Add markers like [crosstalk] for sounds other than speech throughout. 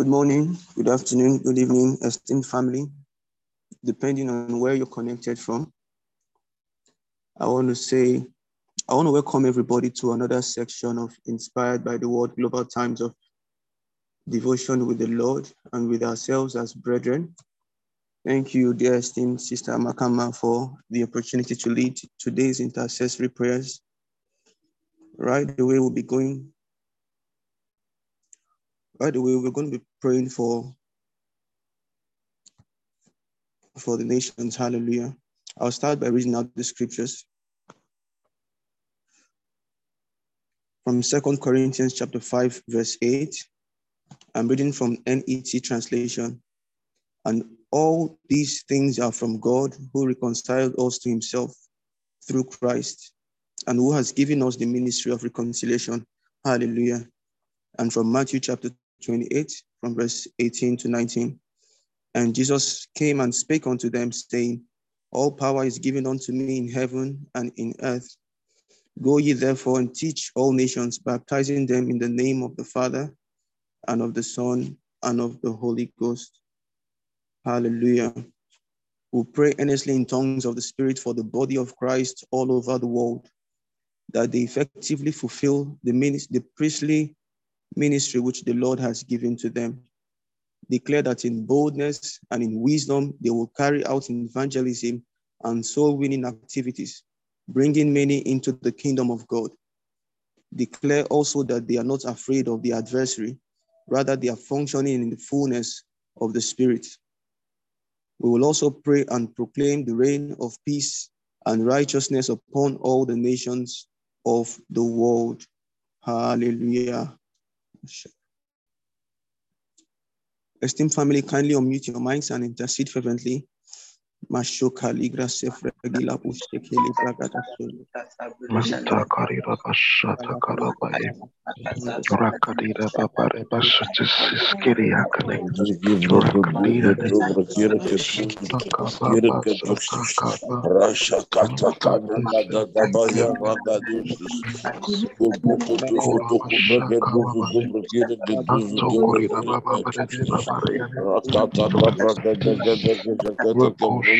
Good morning, good afternoon, good evening, esteemed family, depending on where you're connected from. I want to say, I want to welcome everybody to another section of Inspired by the Word Global Times of Devotion with the Lord and with ourselves as brethren. Thank you, dear esteemed Sister Makama, for the opportunity to lead today's intercessory prayers. Right away, we'll be going By the way, we're going to be praying for for the nations. Hallelujah. I'll start by reading out the scriptures from Second Corinthians chapter 5, verse 8. I'm reading from NET translation. And all these things are from God who reconciled us to himself through Christ and who has given us the ministry of reconciliation. Hallelujah. And from Matthew chapter 28, from verse 18 to 19. And Jesus came and spake unto them, saying, All power is given unto me in heaven and in earth. Go ye therefore and teach all nations, baptizing them in the name of the Father and of the Son and of the Holy Ghost. Hallelujah. We pray earnestly in tongues of the Spirit for the body of Christ all over the world, that they effectively fulfill the, ministry, the priestly ministry which the Lord has given to them. Declare that in boldness and in wisdom, they will carry out evangelism and soul winning activities, bringing many into the kingdom of God. Declare also that they are not afraid of the adversary, rather, they are functioning in the fullness of the Spirit. We will also pray and proclaim the reign of peace and righteousness upon all the nations of the world. Hallelujah. Esteemed family, kindly unmute your minds and intercede fervently Mashoka ligra sefra gila ushekeli bragada solo. Manta karira bashata karabaye. Rakadira babare bashata siskiri yakane. Rakadira mata kaba babane lekari de babere de babere de babere rakari de babere babere babere rakari de basha karabaye rakari de babere basha babere bayane rakari de babere de babere masanta kari de babere bayane masanta kaba baya Rashaka baba pata beyane. bragaza kaba Asanta yara kare baba baba beyane. Orobo say say say ke say ke le akare baba yale ba karida se sakare bayane maton sakade karebran sarabran sarabran sarabran sarabran rakatira baye masanto kora baba yane korida baba bare bayane masanto kora baba bayane le sendos rakabasantes ekere bebere bayama susko rapa Son tarira baba baba baba Santa cara baba baba baba baba Rapa baba baba baba baba baba Leseke Tokora baba baba baba baba Sonte karabaya mesh Rush Rush Stones Get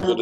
Rabba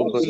Iban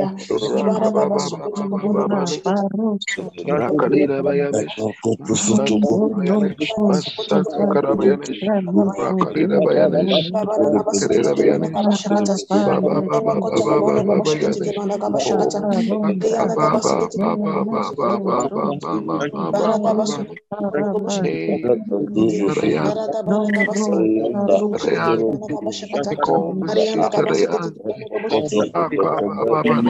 Thank you. Baba Baba Baba Baba Baba Baba Baba Baba Baba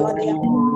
Maria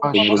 Rakala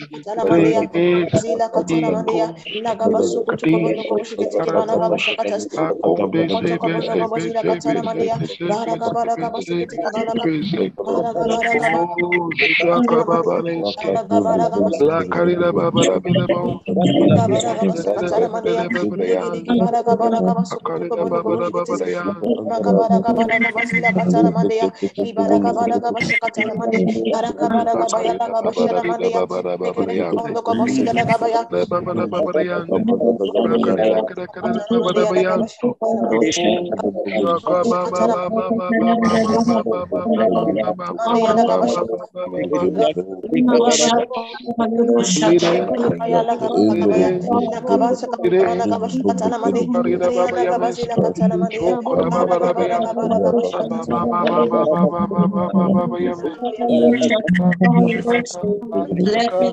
babara mandia ya. gaba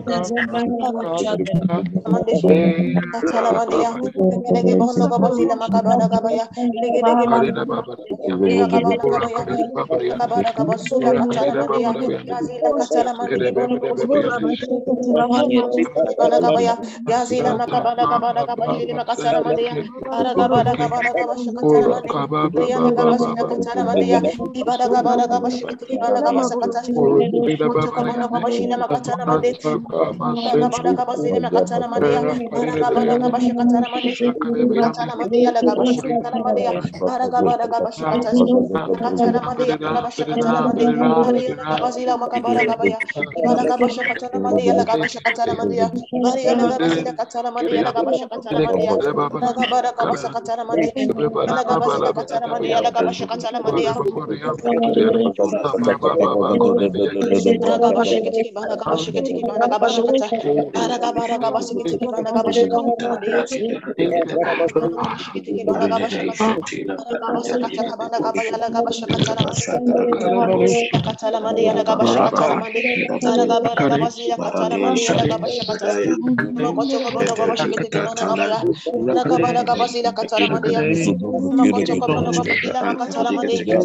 Thank Mandi, Santa kama Sente. Gabazila Makatana Mandia,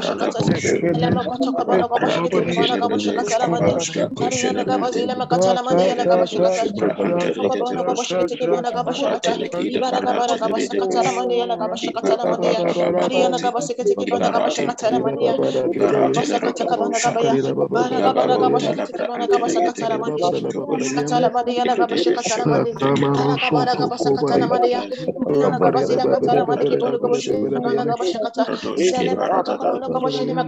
Ora karina Aragabada ya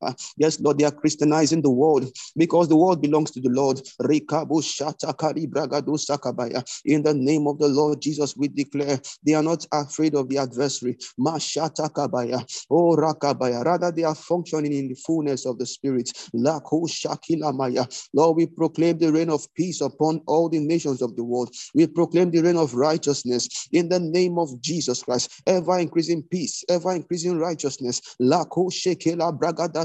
[laughs] Yes, Lord, they are Christianizing the world because the world belongs to the Lord. In the name of the Lord Jesus, we declare they are not afraid of the adversary. Oh. Rather, they are functioning in the fullness of the Spirit. Lord, we proclaim the reign of peace upon all the nations of the world. We proclaim the reign of righteousness in the name of Jesus Christ. Ever increasing peace, ever increasing righteousness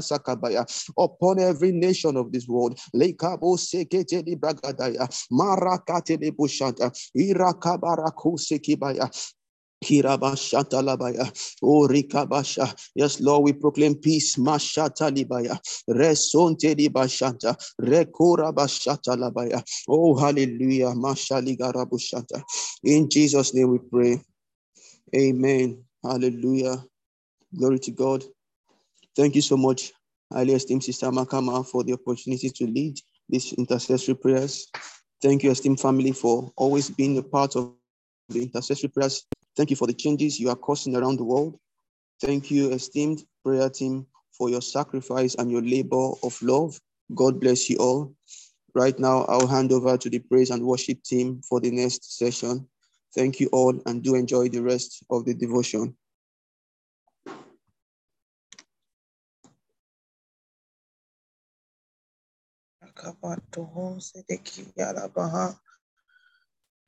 sakabaya upon every nation of this world. Lekabo sekete di bragadaya, marakate de bushanta, irakabaraku sekibaya. Kirabashata labaya. Oh Rikabasha. Yes, Lord, we proclaim peace. Mashata libaya. Resonte di bashanta. Rekura bashata labaya. Oh hallelujah. Mashaligarabashata. In Jesus' name we pray. Amen. Hallelujah. Glory to God. Thank you so much, highly esteemed Sister Makama, for the opportunity to lead these intercessory prayers. Thank you, esteemed family, for always being a part of the intercessory prayers. Thank you for the changes you are causing around the world. Thank you, esteemed prayer team, for your sacrifice and your labor of love. God bless you all. Right now, I'll hand over to the praise and worship team for the next session. Thank you all and do enjoy the rest of the devotion.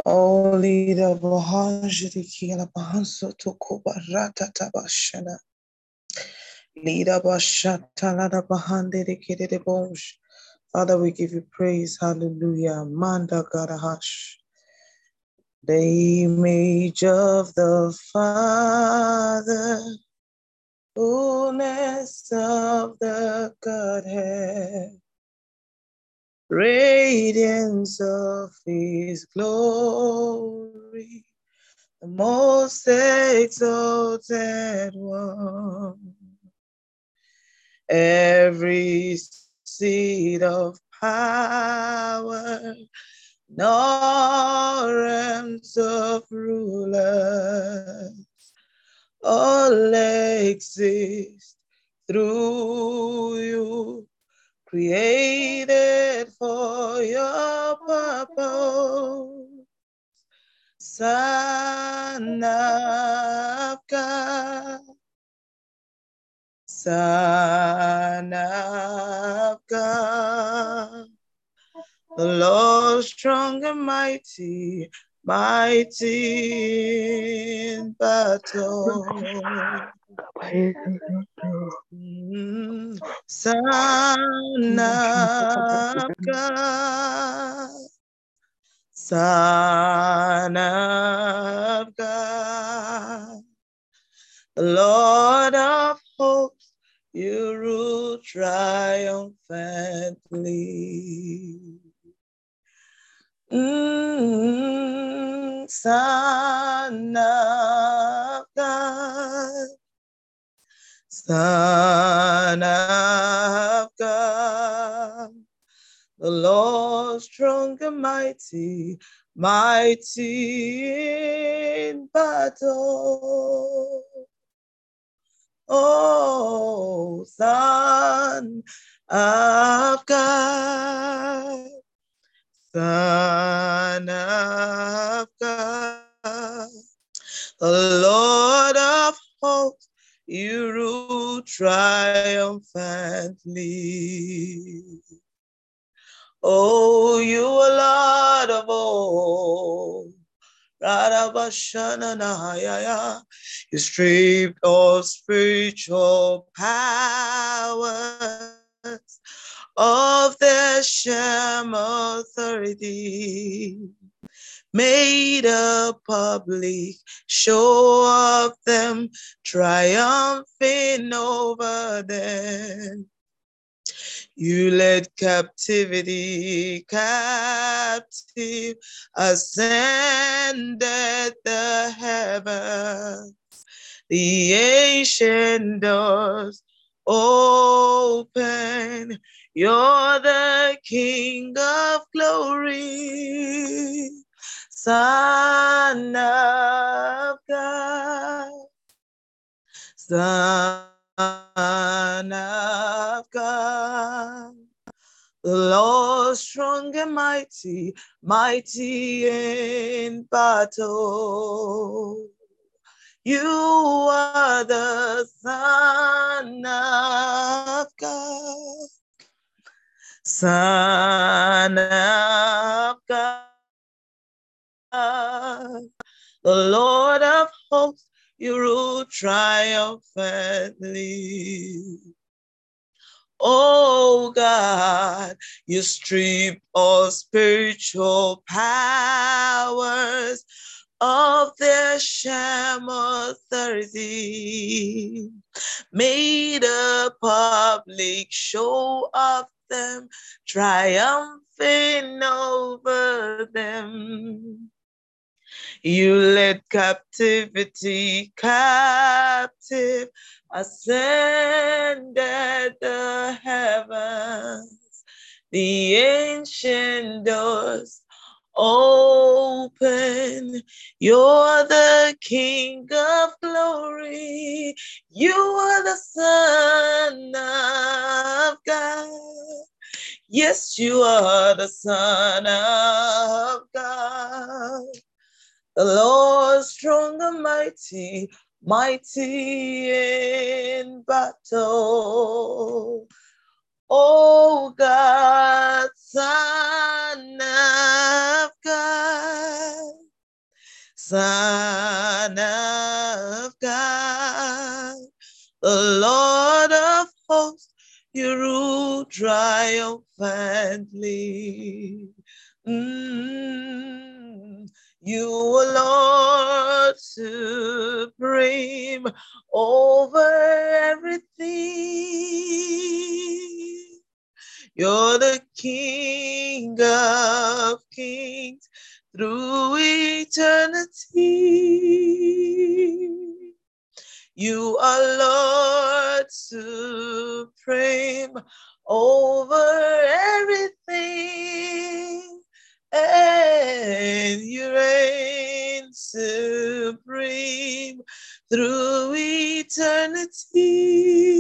Holy the Bahanjiki Alabahanso Toko Barata Tabashana. Lida Bashatala the Bahande de Bosh. Father, we give you praise. Hallelujah. Manda Garahash. The image of the Father, fullness of the Godhead, radiance of His glory, the most exalted one. Every seat of power. Norms of rulers all exist through you, created for your purpose. Son of God, Son of God. The Lord strong and mighty, mighty in battle. Son of God, Son of God, Lord of hosts, you rule triumphantly. Mm, son of God, Son of God, the Lord strong and mighty, mighty in battle. Oh, Son of God. Son of God, the Lord of hosts, you rule triumphantly. Oh, you are Lord of all. You stripped all spiritual powers of the sham authority made a public show of them triumphing over them. You led captivity captive, ascended the heavens, the ancient doors open you're the King of glory, Son of God, Son of God. The Lord strong and mighty, mighty in battle. You are the Son of God. Son of God, the Lord of hosts, you rule triumphantly. Oh God, you strip all spiritual powers of their sham authority, made a public show of them, triumphing over them. You led captivity captive, ascended the heavens, the ancient doors open. You're the King of glory. You are the Son of God. Yes, you are the Son of God. The Lord strong and mighty, mighty in battle. Oh God, Son of God, Son of God, the Lord of hosts, you rule triumphantly. Mm, you Lord supreme over everything. You're the King of kings through eternity. You are Lord supreme over everything, and you reign supreme through eternity.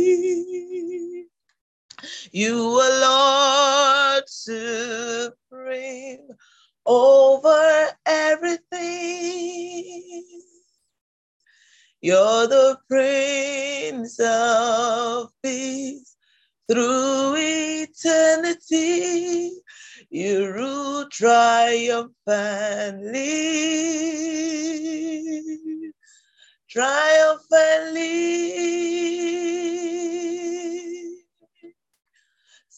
You are Lord supreme over everything. You're the Prince of Peace through eternity. You rule triumphantly, triumphantly.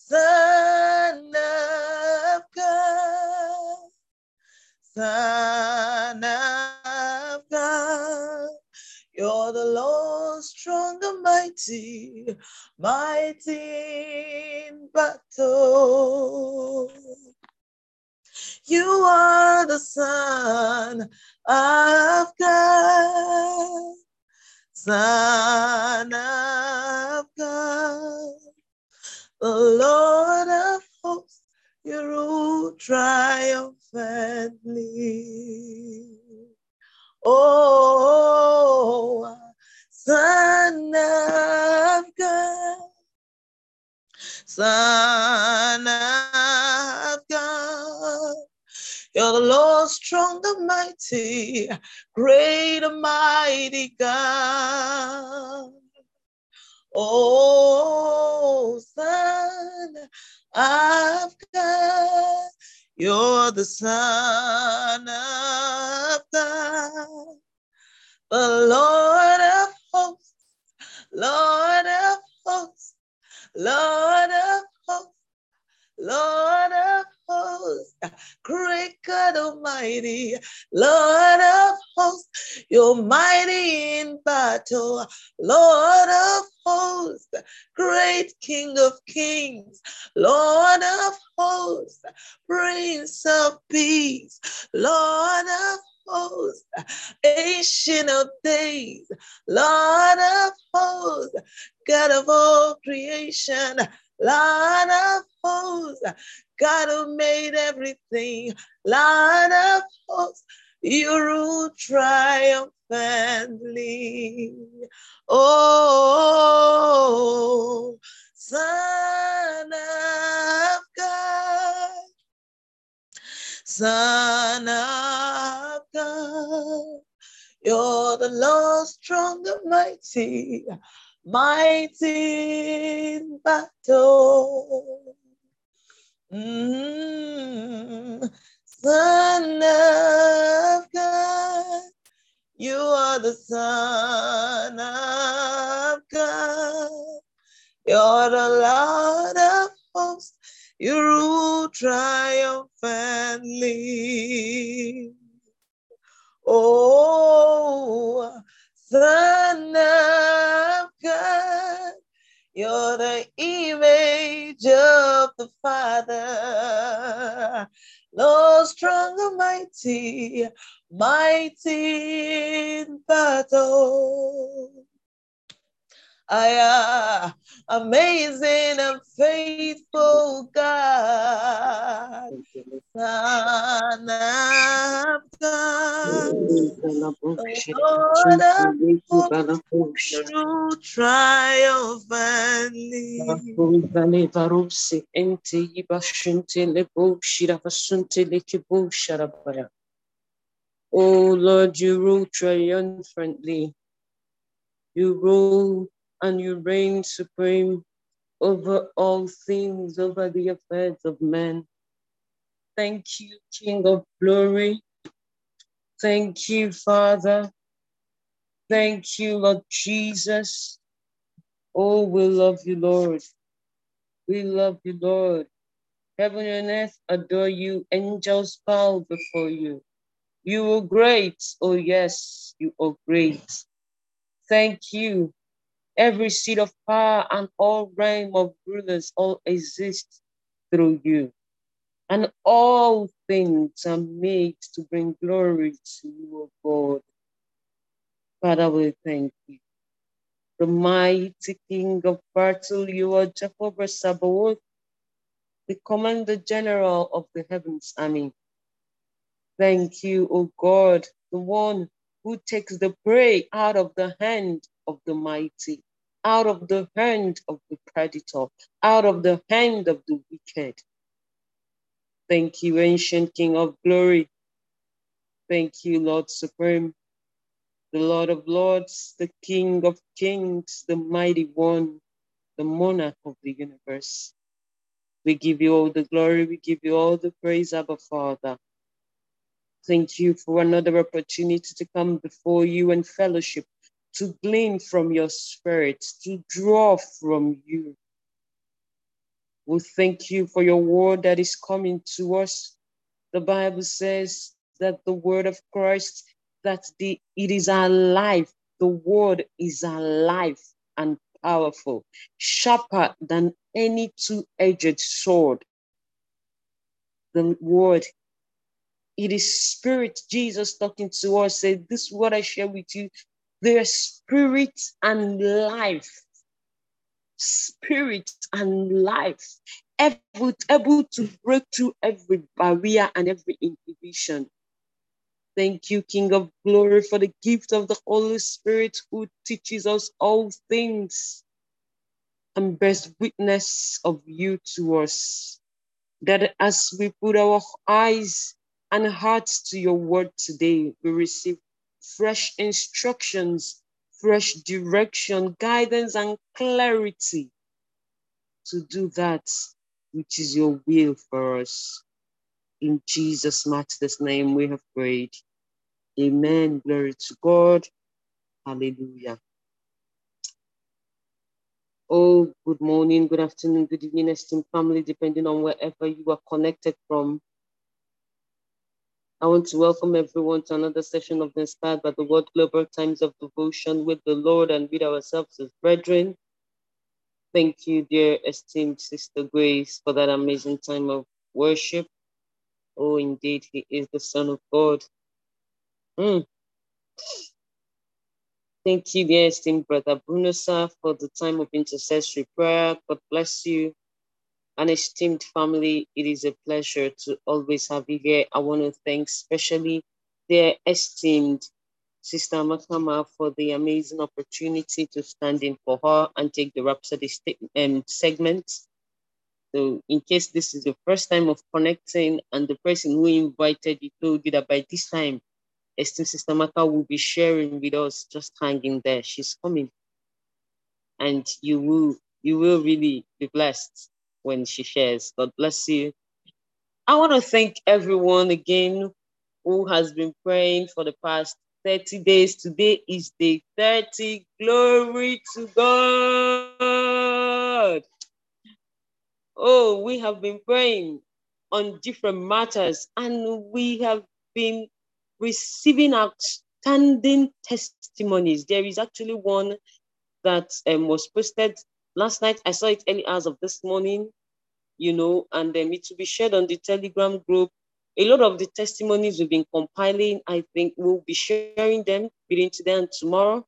Son of God, Son of God. You're the Lord strong and mighty, mighty in battle. You are the Son of God, Son of God, the Lord of hosts, you rule triumphantly. Oh, Son of God, Son of God. You're the Lord strong and mighty, great and mighty God. Oh, Son of God, you're the Son of God, the Lord of hosts, Lord of hosts, Lord of hosts, Lord of great God Almighty, Lord of hosts, you're mighty in battle, Lord of hosts, great King of kings, Lord of hosts, Prince of peace, Lord of hosts, Ancient of days, Lord of hosts, God of all creation, Lord of hosts, God who made everything, Lord of hosts, you rule triumphantly. Oh, Son of God, Son of God, you're the Lord strong and mighty, mighty in battle. Mm, Son of God, you are the Son of God. You're the Lord of hosts. You rule triumphantly. Oh, Son of you're the image of the Father. Lord, strong and mighty, mighty in battle. I, uh, amazing and faithful God, Son of God, Lord of sharabaya. Oh Lord, you rule triumphantly. You rule and you reign supreme over all things, over the affairs of men. Thank you, King of glory. Thank you, Father. Thank you, Lord Jesus. Oh, we love you, Lord. We love you, Lord. Heaven and earth adore you. Angels bow before you. You are great. Oh, yes, you are great. Thank you. Every seat of power and all realm of rulers all exist through you. And all things are made to bring glory to you, O God. Father, we thank you. The mighty King of battle, you are Jehovah Sabaoth, the Commander General of the Heavens Army. Thank you, O God, the one who takes the prey out of the hand of the mighty, out of the hand of the predator, out of the hand of the wicked. Thank you, ancient King of glory. Thank you, Lord Supreme, the Lord of lords, the King of kings, the mighty one, the monarch of the universe. We give you all the glory, we give you all the praise, Abba Father. Thank you for another opportunity to come before you and fellowship, to glean from your spirit, to draw from you. We thank you for your word that is coming to us. The Bible says that the word of Christ, that the it is our life. The word is alive and powerful, sharper than any two-edged sword. The word it is spirit jesus talking to us said this is what i share with you their spirit and life. Spirit and life. Able, able to break through every barrier and every inhibition. Thank you king of glory for the gift of the holy spirit who teaches us all things and bears witness of you to us. That as we put our eyes and hearts to your word today. We receive fresh instructions, fresh direction, guidance, and clarity to do that which is your will for us. In Jesus' matchless name, we have prayed. Amen. Glory to God. Hallelujah. Oh, good morning, good afternoon, good evening, esteemed family, depending on wherever you are connected from. I want to welcome everyone to another session of Inspired by the Word Global Times of Devotion with the Lord and with ourselves as brethren. Thank you, dear esteemed Sister Grace, for that amazing time of worship. Oh, indeed, He is the Son of God. Mm. Thank you, dear esteemed Brother Bruno, sir, for the time of intercessory prayer. God bless you. An esteemed family, it is a pleasure to always have you here. I want to thank especially their esteemed Sister Makama for the amazing opportunity to stand in for her and take the Rhapsody um, segment. So, in case this is the first time of connecting and the person who invited you told you that by this time, esteemed Sister Maka will be sharing with us, just hanging there. She's coming. And you will you will really be blessed when she shares. God bless you. I want to thank everyone again who has been praying for the past 30 days. Today is day 30. Glory to God. Oh, we have been praying on different matters and we have been receiving outstanding testimonies. There is actually one that um, was posted last night. I saw it early hours of this morning you know, and um, it will be shared on the Telegram group. A lot of the testimonies we've been compiling, I think we'll be sharing them between today and tomorrow.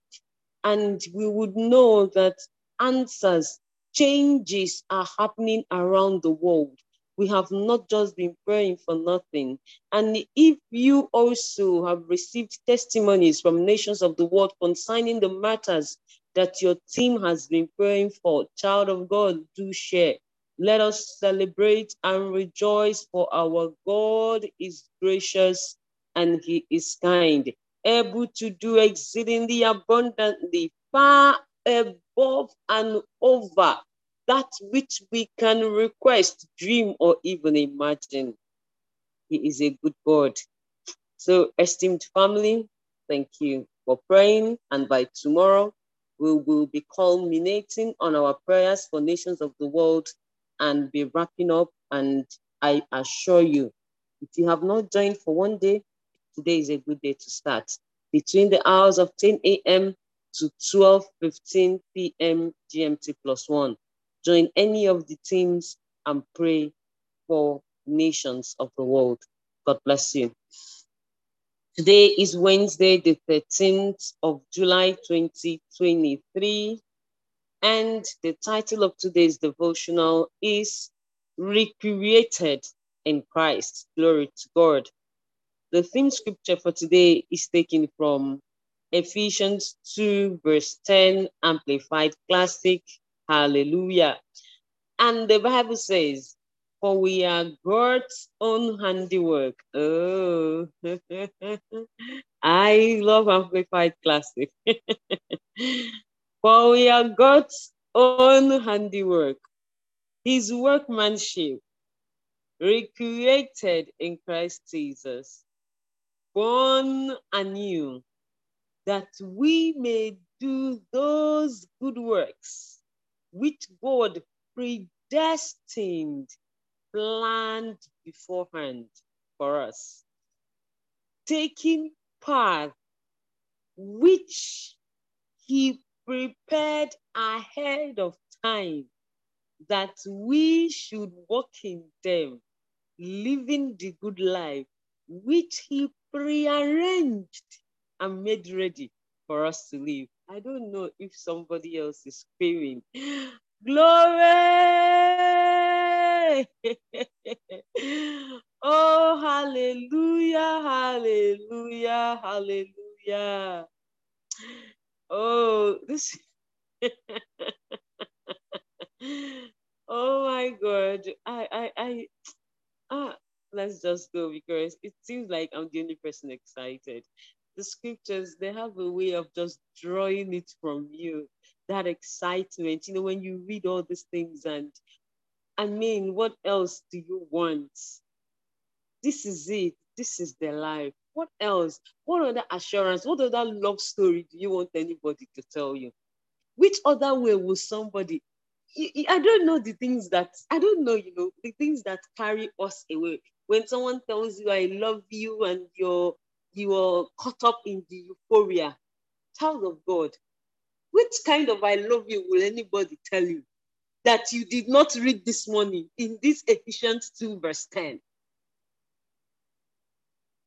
And we would know that answers, changes are happening around the world. We have not just been praying for nothing. And if you also have received testimonies from nations of the world concerning the matters that your team has been praying for, child of God, do share let us celebrate and rejoice, for our God is gracious and he is kind, able to do exceedingly abundantly, far above and over that which we can request, dream, or even imagine. He is a good God. So, esteemed family, thank you for praying. And by tomorrow, we will be culminating on our prayers for nations of the world and be wrapping up. And I assure you, if you have not joined for one day, today is a good day to start. Between the hours of 10 a.m. to 12:15 p.m. GMT plus one, join any of the teams and pray for nations of the world. God bless you. Today is Wednesday, the 13th of July, 2023. And the title of today's devotional is Recreated in Christ. Glory to God. The theme scripture for today is taken from Ephesians 2, verse 10, Amplified Classic. Hallelujah. And the Bible says, for we are God's own handiwork. Oh, [laughs] I love Amplified Classic. [laughs] for we are God's own handiwork, his workmanship, recreated in Christ Jesus, born anew, that we may do those good works which God predestined planned beforehand for us, taking path which he prepared ahead of time that we should walk in them, living the good life which he prearranged and made ready for us to live. I don't know if somebody else is screaming, Glory! [laughs] oh, hallelujah, hallelujah, hallelujah. Oh, this. [laughs] oh my God. I, I, I, ah, let's just go because it seems like I'm the only person excited. The scriptures, they have a way of just drawing it from you that excitement. You know, when you read all these things, and I mean, what else do you want? This is it. This is the life. What else? What other assurance? What other love story do you want anybody to tell you? Which other way will somebody? I don't know the things that I don't know, you know, the things that carry us away. When someone tells you, I love you, and you're you're caught up in the euphoria, child of God, which kind of I love you will anybody tell you that you did not read this morning in this Ephesians 2, verse 10?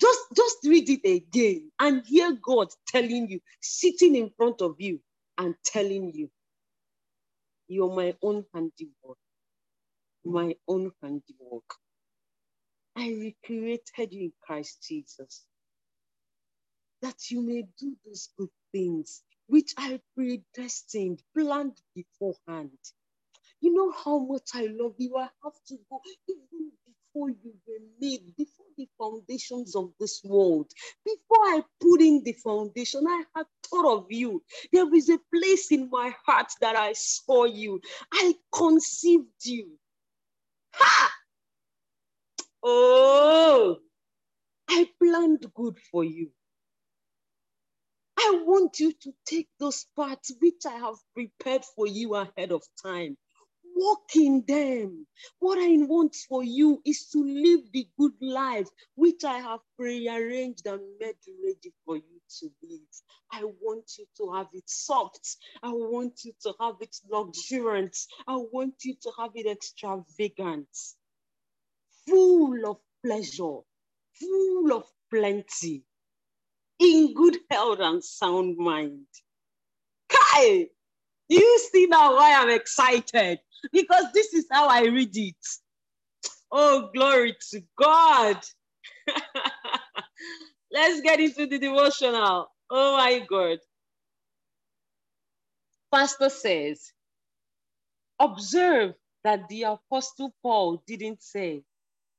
Just, just read it again and hear God telling you, sitting in front of you and telling you, You're my own handiwork. My own handiwork. I recreated you in Christ Jesus that you may do those good things which I predestined, planned beforehand. You know how much I love you. I have to go even before you were made, before the foundations of this world, before I put in the foundation, I had thought of you. There is a place in my heart that I saw you. I conceived you. Ha! Oh, I planned good for you. I want you to take those parts which I have prepared for you ahead of time. Walk in them. What I want for you is to live the good life which I have prearranged and made ready for you to live. I want you to have it soft. I want you to have it luxuriant. I want you to have it extravagant, full of pleasure, full of plenty in good health and sound mind. Kai, you see now why I'm excited? Because this is how I read it. Oh, glory to God. [laughs] Let's get into the devotional. Oh my God. Pastor says, observe that the Apostle Paul didn't say,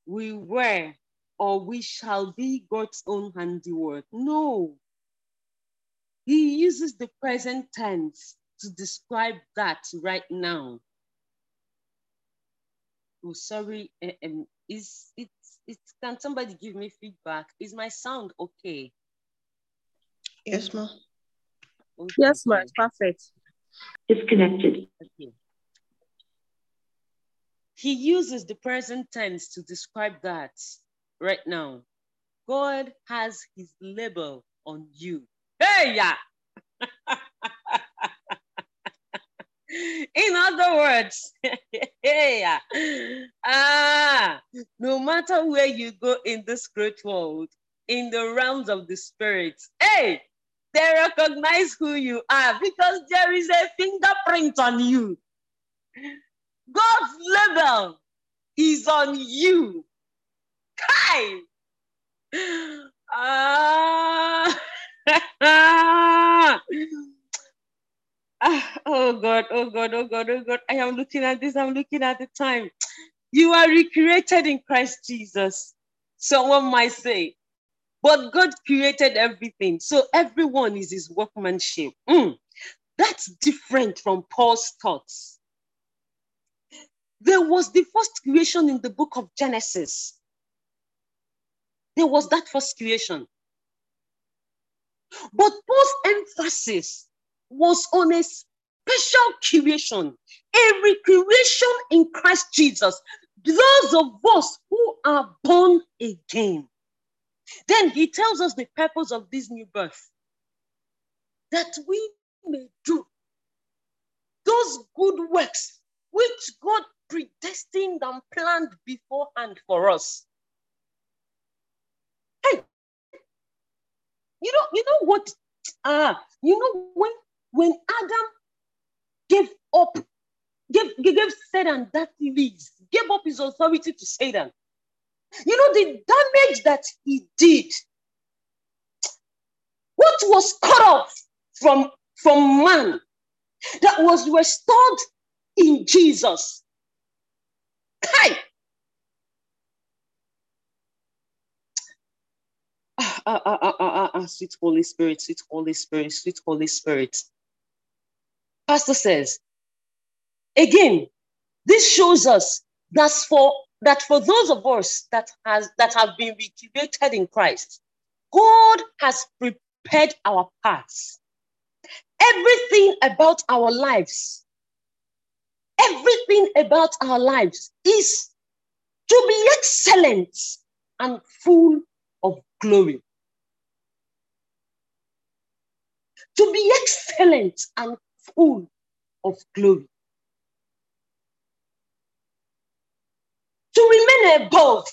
we were or we shall be God's own handiwork. No. He uses the present tense to describe that right now. Oh, sorry. Um, is it? It can somebody give me feedback? Is my sound okay? Yes, ma. Okay, Yes, ma. fine. It's perfect. Disconnected. Okay. He uses the present tense to describe that right now. God has his label on you. Hey, yeah. [laughs] [laughs] In other words, [laughs] yeah. ah, no matter where you go in this great world, in the realms of the spirit, hey, they recognize who you are because there is a fingerprint on you. God's label is on you. Kai! Ah. [laughs] [sighs] Oh God, oh God, oh God, oh God. I am looking at this, I'm looking at the time. You are recreated in Christ Jesus. Someone might say, but God created everything. So everyone is his workmanship. Mm. That's different from Paul's thoughts. There was the first creation in the book of Genesis. There was that first creation. But Paul's emphasis was on a special creation, a recreation in Christ Jesus. Those of us who are born again. Then he tells us the purpose of this new birth that we may do those good works which God predestined and planned beforehand for us. Hey, you know, you know what? Ah, you know when when Adam gave up, gave, gave Satan that lease, gave up his authority to Satan. You know the damage that he did. What was cut off from, from man that was restored in Jesus. Kai! Ah, ah, ah, ah, ah, ah, sweet Holy Spirit, sweet Holy Spirit, sweet Holy Spirit. Pastor says, again, this shows us that for that for those of us that has that have been recreated in Christ, God has prepared our paths. Everything about our lives, everything about our lives is to be excellent and full of glory. To be excellent and full of glory. To remain above.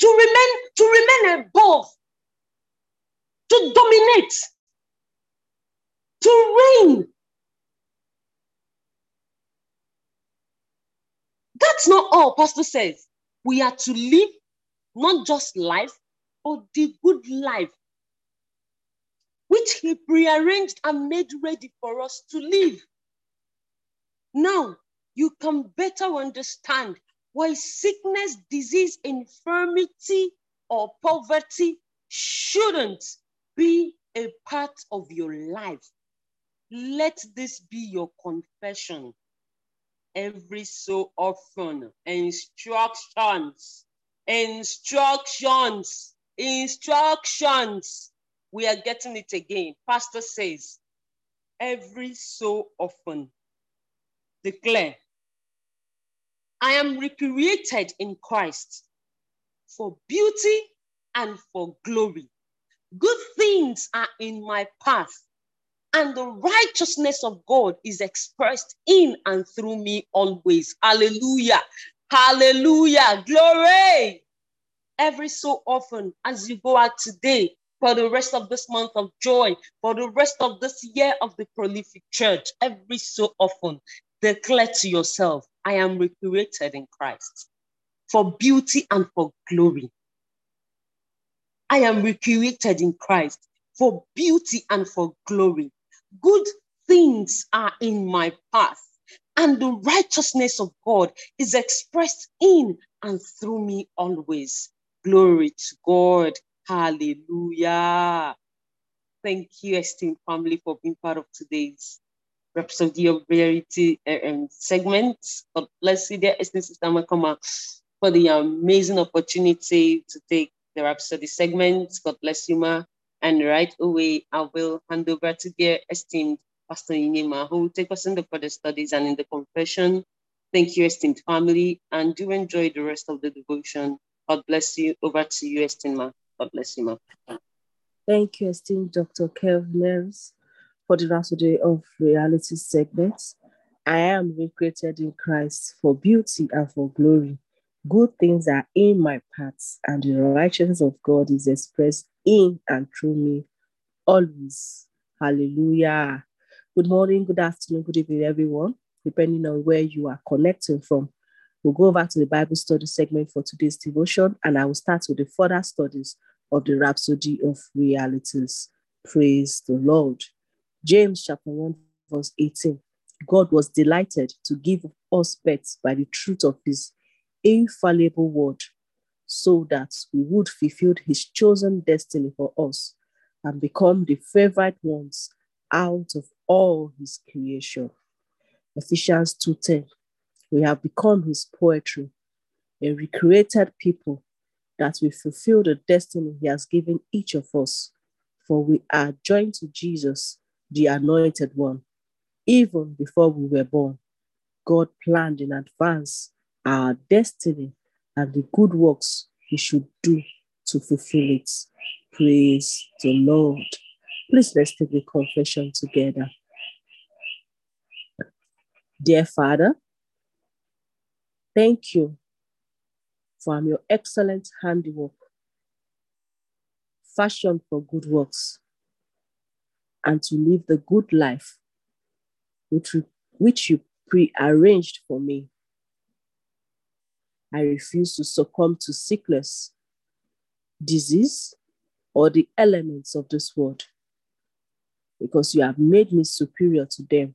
To remain, to remain above. To dominate. To reign. That's not all, Pastor says. We are to live not just life, but the good life which he prearranged and made ready for us to live. Now, you can better understand why sickness, disease, infirmity, or poverty shouldn't be a part of your life. Let this be your confession every so often. Instructions, instructions, instructions we are getting it again. Pastor says, every so often declare, I am recreated in Christ for beauty and for glory. Good things are in my path, and the righteousness of God is expressed in and through me always. Hallelujah. Hallelujah. Glory. Every so often, as you go out today, for the rest of this month of joy, for the rest of this year of the prolific church, every so often declare to yourself, I am recreated in Christ for beauty and for glory. I am recreated in Christ for beauty and for glory. Good things are in my path, and the righteousness of God is expressed in and through me always. Glory to God. Hallelujah. Thank you, esteemed family, for being part of today's Rhapsody of Reality uh, um, segment. God bless you, dear Esteemed Sister Makoma, for the amazing opportunity to take the Rhapsody segment. God bless you, Ma. And right away, I will hand over to dear esteemed Pastor Inima, who will take us in the further studies and in the confession. Thank you, esteemed family, and do enjoy the rest of the devotion. God bless you. Over to you, esteemed Ma. God bless you, Ma. Thank you, esteemed Dr. Kelvin for the Rhapsody of Reality segment. I am recreated in Christ for beauty and for glory. Good things are in my paths, and the righteousness of God is expressed in and through me always. Hallelujah. Good morning, good afternoon, good evening, everyone, depending on where you are connecting from. We'll go over to the Bible study segment for today's devotion, and I will start with the further studies of the Rhapsody of Realities. Praise the Lord. James chapter 1, verse 18. God was delighted to give us birth by the truth of his infallible word, so that we would fulfill his chosen destiny for us and become the favorite ones out of all his creation. Ephesians 2:10. We have become his poetry, a recreated people that we fulfill the destiny he has given each of us. For we are joined to Jesus, the anointed one. Even before we were born, God planned in advance our destiny and the good works we should do to fulfill it. Praise the Lord. Please let's take the confession together. Dear Father, thank you for um, your excellent handiwork, fashioned for good works, and to live the good life which, which you prearranged for me. I refuse to succumb to sickness, disease, or the elements of this world because you have made me superior to them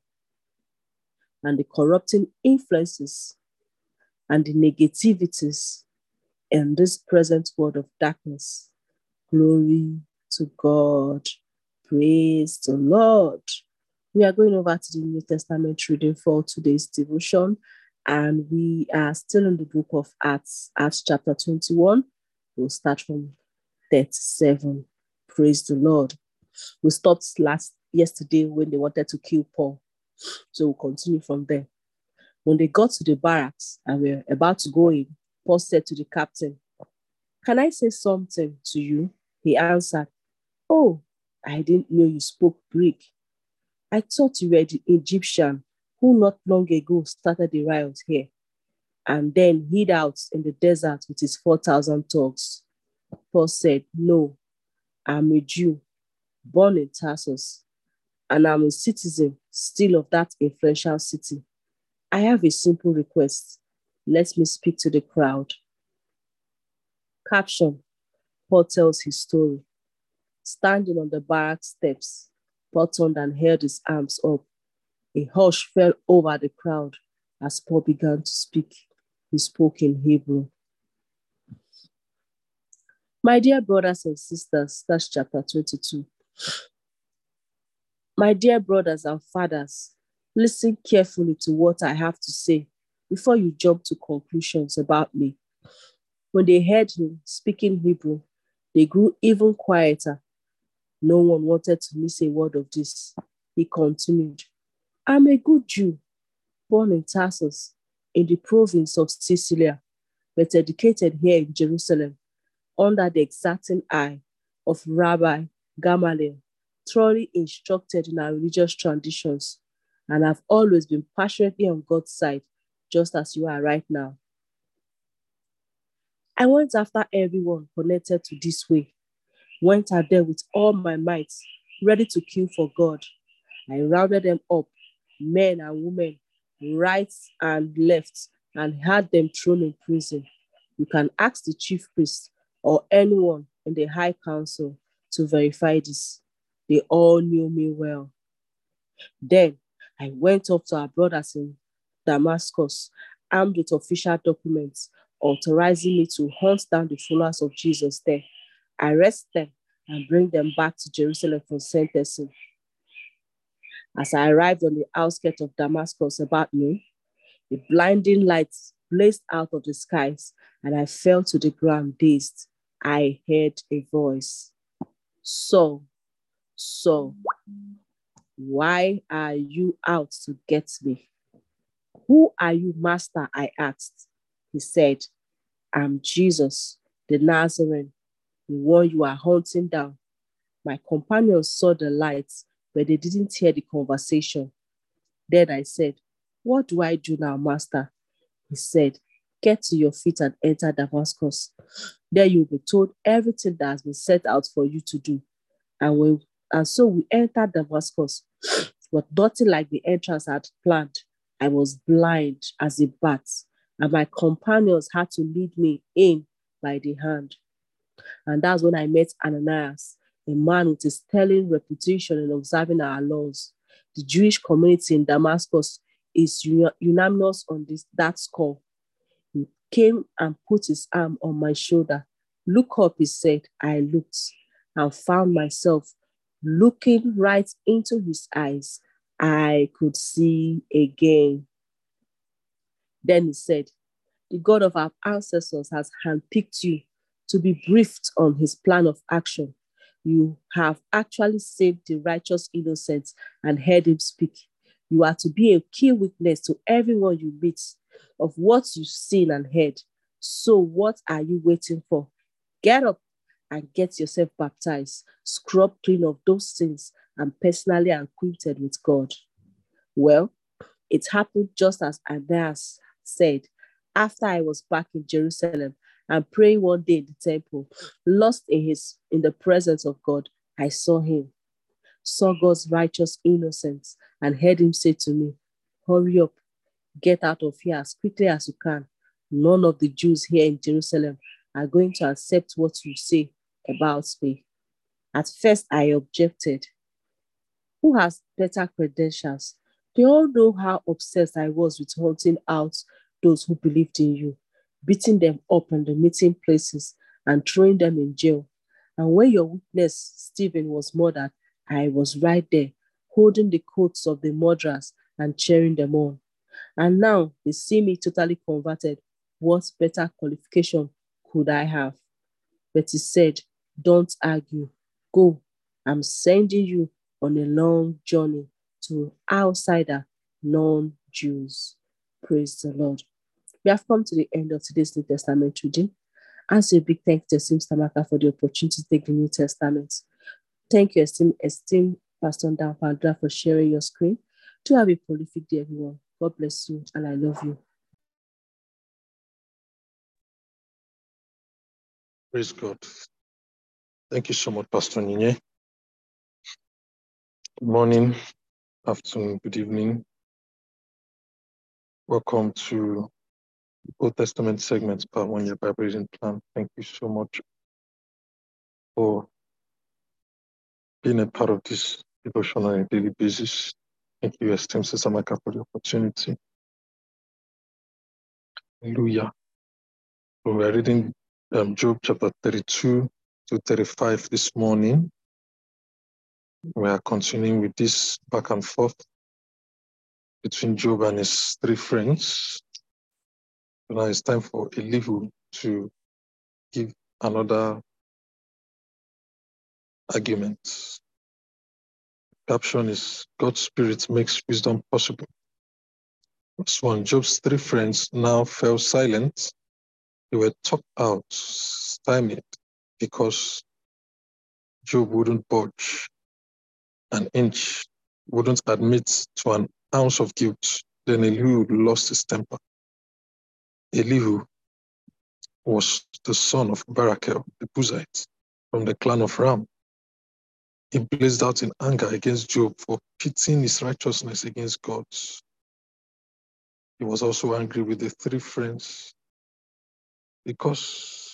and the corrupting influences and the negativities in this present world of darkness. Glory to God. Praise the Lord. We are going over to the New Testament reading for today's devotion, and we are still in the book of Acts, Acts chapter 21. We'll start from 37. Praise the Lord. We stopped last yesterday when they wanted to kill Paul. So we'll continue from there. When they got to the barracks and were about to go in, Paul said to the captain, Can I say something to you? He answered, Oh, I didn't know you spoke Greek. I thought you were the Egyptian who not long ago started the riot here and then hid out in the desert with his 4,000 thugs. Paul said, No, I'm a Jew, born in Tarsus, and I'm a citizen still of that influential city. I have a simple request. Let me speak to the crowd. Caption Paul tells his story. Standing on the barrack steps, Paul turned and held his arms up. A hush fell over the crowd as Paul began to speak. He spoke in Hebrew. My dear brothers and sisters, that's chapter 22. My dear brothers and fathers, listen carefully to what I have to say before you jump to conclusions about me. When they heard him speaking Hebrew, they grew even quieter. No one wanted to miss a word of this. He continued, I'm a good Jew, born in Tarsus, in the province of Cilicia, but educated here in Jerusalem under the exacting eye of Rabbi Gamaliel, thoroughly instructed in our religious traditions, and I have always been passionately on God's side, just as you are right now. I went after everyone connected to this way, went out there with all my might, ready to kill for God. I rounded them up, men and women, right and left, and had them thrown in prison. You can ask the chief priest or anyone in the high council to verify this. They all knew me well. Then I went up to our brothers in Damascus, armed with official documents authorizing me to hunt down the followers of Jesus there, arrest them, and bring them back to Jerusalem for sentencing. As I arrived on the outskirts of Damascus about noon, a blinding light blazed out of the skies, and I fell to the ground dazed. I heard a voice. So, so, why are you out to get me? Who are you, Master? I asked. He said, I'm Jesus, the Nazarene, the one you are hunting down. My companions saw the lights, but they didn't hear the conversation. Then I said, What do I do now, Master? He said, Get to your feet and enter Damascus. There you'll be told everything that has been set out for you to do. And, we, and so we entered Damascus, but nothing like the entrance I had planned. I was blind as a bat, and my companions had to lead me in by the hand. And that's when I met Ananias, a man with a sterling reputation in observing our laws. The Jewish community in Damascus is unanimous on this, that score. He came and put his arm on my shoulder. Look up, he said. I looked and found myself looking right into his eyes. I could see again. Then he said, The God of our ancestors has handpicked you to be briefed on his plan of action. You have actually saved the righteous innocent and heard him speak. You are to be a key witness to everyone you meet of what you've seen and heard. So, what are you waiting for? Get up and get yourself baptized, scrub clean of those sins, and personally acquainted with God. Well, it happened just as Ananias said after I was back in Jerusalem and praying one day in the temple, lost in his in the presence of God, I saw him, saw God's righteous innocence, and heard him say to me, Hurry up, get out of here as quickly as you can. None of the Jews here in Jerusalem are going to accept what you say about me. At first, I objected. Who has better credentials? They all know how obsessed I was with hunting out those who believed in you beating them up in the meeting places and throwing them in jail. And when your witness, Stephen, was murdered, I was right there, holding the coats of the murderers and cheering them on. And now they see me totally converted. What better qualification could I have? He said, Don't argue. Go. I'm sending you on a long journey to outsider non Jews. Praise the Lord. We have come to the end of today's New Testament reading. As a big thank you to Esteem Stamaka for the opportunity to take the New Testament. Thank you, esteemed, esteemed Pastor Dan Pandra, for sharing your screen. To have a prolific day, everyone. God bless you, and I love you. Praise God. Thank you so much, Pastor Nine. Good morning, afternoon, good evening. Welcome to Old Testament segments, part one, your Bible reading plan. Thank you so much for being a part of this devotion on a daily basis. Thank you, esteemed Sister Maka, for the opportunity. Hallelujah. We are reading um, Job chapter 32 to 35 this morning. We are continuing with this back and forth between Job and his three friends. So now it's time for Elihu to give another argument. Caption is God's Spirit makes wisdom possible. Verse one Job's three friends now fell silent. They were talked out, stymied, because Job wouldn't budge an inch, wouldn't admit to an ounce of guilt. Then Elihu lost his temper. Elihu was the son of Barakel, the Buzite, from the clan of Ram. He blazed out in anger against Job for pitting his righteousness against God's. He was also angry with the three friends because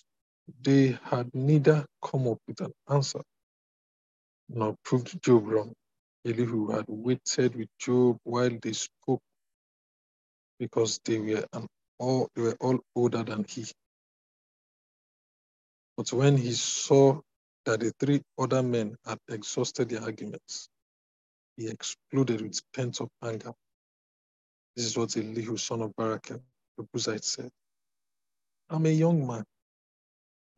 they had neither come up with an answer nor proved Job wrong. Elihu had waited with Job while they spoke because they were all they were all older than he. But when he saw that the three other men had exhausted their arguments, he exploded with pent up anger. This is what Elihu, son of Barakel, the Buzite, said. I'm a young man,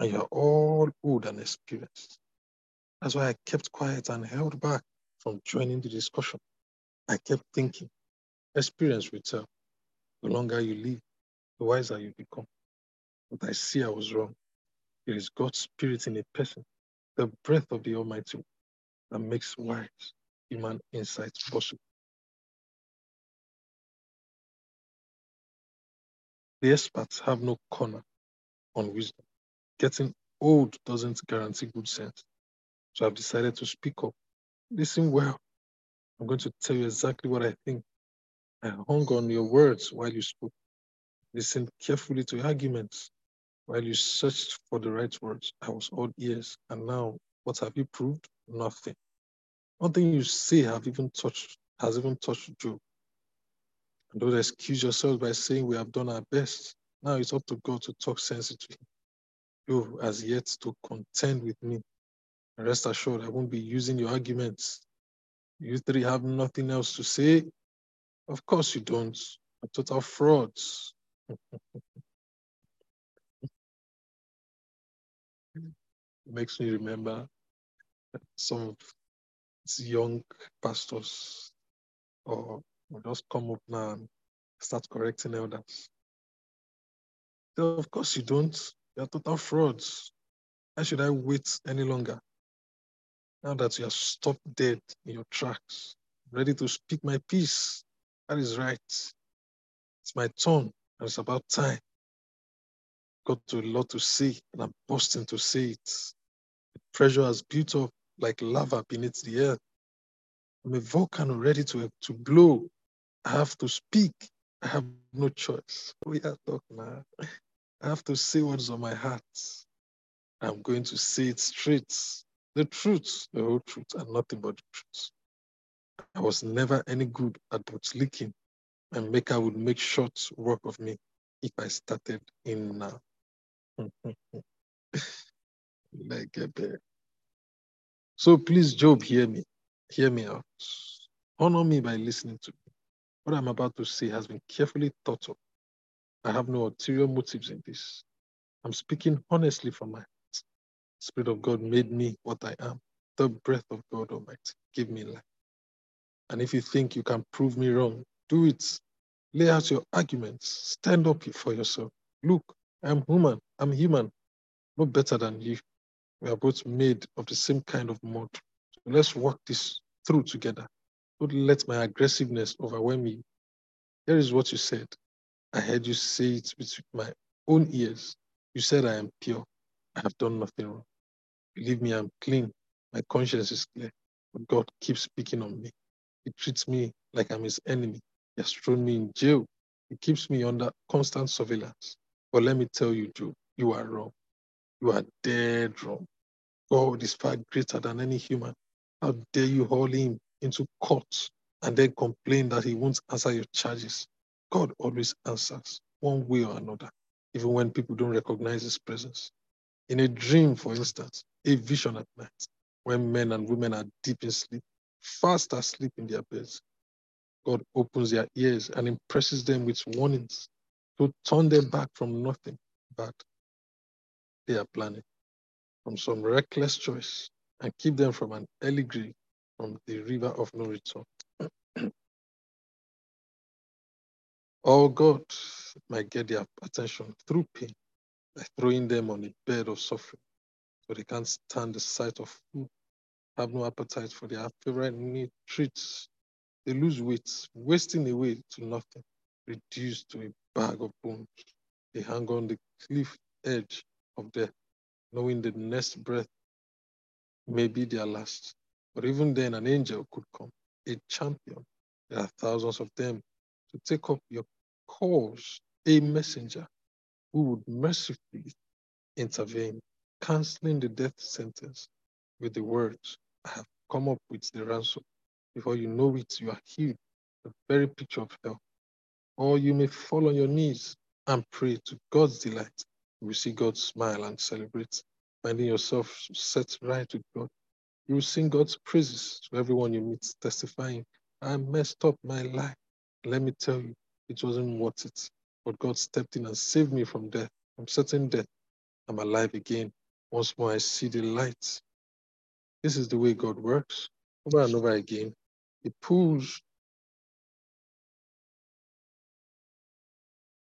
and you're all old and experienced. That's why I kept quiet and held back from joining the discussion. I kept thinking, experience will tell. The longer you live, the wiser you become. But I see I was wrong. It is God's spirit in a person, the breath of the Almighty that makes wise human insights possible. The experts have no corner on wisdom. Getting old doesn't guarantee good sense. So I've decided to speak up. Listen well. I'm going to tell you exactly what I think. I hung on your words while you spoke. Listen carefully to your arguments while you searched for the right words. I was all ears. And now, what have you proved? Nothing. Nothing you say have even touched has even touched Job. And don't excuse yourselves by saying we have done our best. Now it's up to God to talk sense to him. Job as yet to contend with me. Rest assured, I won't be using your arguments. You three have nothing else to say. Of course you don't. You're total frauds. [laughs] It makes me remember some of these young pastors or just come up now and start correcting elders. So of course you don't. You're total frauds. Why should I wait any longer? Now that you are stopped dead in your tracks, ready to speak my piece. That is right. It's my turn, and it's about time. Got a lot to say, and I'm bursting to say it. The pressure has built up like lava beneath the earth. I'm a volcano ready to, to blow. I have to speak. I have no choice. [laughs] We are talking now. I have to say what's on my heart. I'm going to say it straight. The truth, the whole truth, and nothing but the truth. I was never any good at bootlicking, and Maker would make short work of me if I started in now. [laughs] like a bear. So please, Job, hear me. Hear me out. Honor me by listening to me. What I'm about to say has been carefully thought of. I have no ulterior motives in this. I'm speaking honestly from my heart. Spirit of God made me what I am. The breath of God Almighty give me life. And if you think you can prove me wrong, do it. Lay out your arguments. Stand up for yourself. Look, I'm human. I'm human. No better than you. We are both made of the same kind of mud. So let's work this through together. Don't let my aggressiveness overwhelm you. Here is what you said. I heard you say it with my own ears. You said I am pure. I have done nothing wrong. Believe me, I'm clean. My conscience is clear. But God keeps speaking on me. He treats me like I'm his enemy. He has thrown me in jail. He keeps me under constant surveillance. But let me tell you, Job, you are wrong. You are dead wrong. God is far greater than any human. How dare you haul him into court and then complain that he won't answer your charges? God always answers one way or another, even when people don't recognize his presence. In a dream, for instance, a vision at night, when men and women are deep in sleep, fast asleep in their beds, God opens their ears and impresses them with warnings to turn them back from nothing bad they are planning, from some reckless choice, and keep them from an early grave from the river of no return. Or God might get their attention through pain by throwing them on a bed of suffering so they can't stand the sight of food, have no appetite for their favorite meat treats. They lose weight, wasting away to nothing, reduced to a bag of bones. They hang on the cliff edge of death, knowing the next breath may be their last. But even then, an angel could come, a champion. There are thousands of them to take up your cause, a messenger who would mercifully intervene, canceling the death sentence with the words, I have come up with the ransom. Before you know it, you are healed, the very picture of hell. Or you may fall on your knees and pray to God's delight. You will see God smile and celebrate, finding yourself set right with God. You will sing God's praises to everyone you meet, testifying, I messed up my life. Let me tell you, it wasn't worth it. But God stepped in and saved me from death, from certain death. I'm alive again. Once more, I see the light. This is the way God works. Over and over again, He pulls.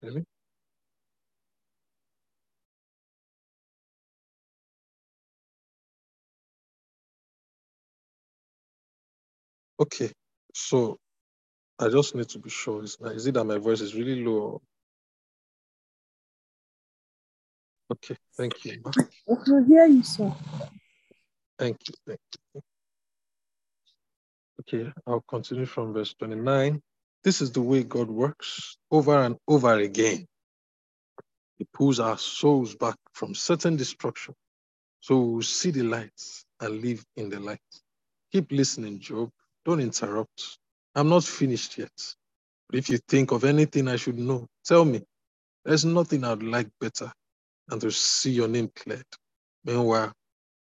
Really? Okay, so I just need to be sure. Is, is it that my voice is really low? Okay, thank you. I can hear you, sir. Thank you. Thank you. Okay, I'll continue from verse 29. This is the way God works over and over again. He pulls our souls back from certain destruction so we will see the light and live in the light. Keep listening, Job. Don't interrupt. I'm not finished yet. But if you think of anything I should know, tell me. There's nothing I'd like better than to see your name cleared. Meanwhile,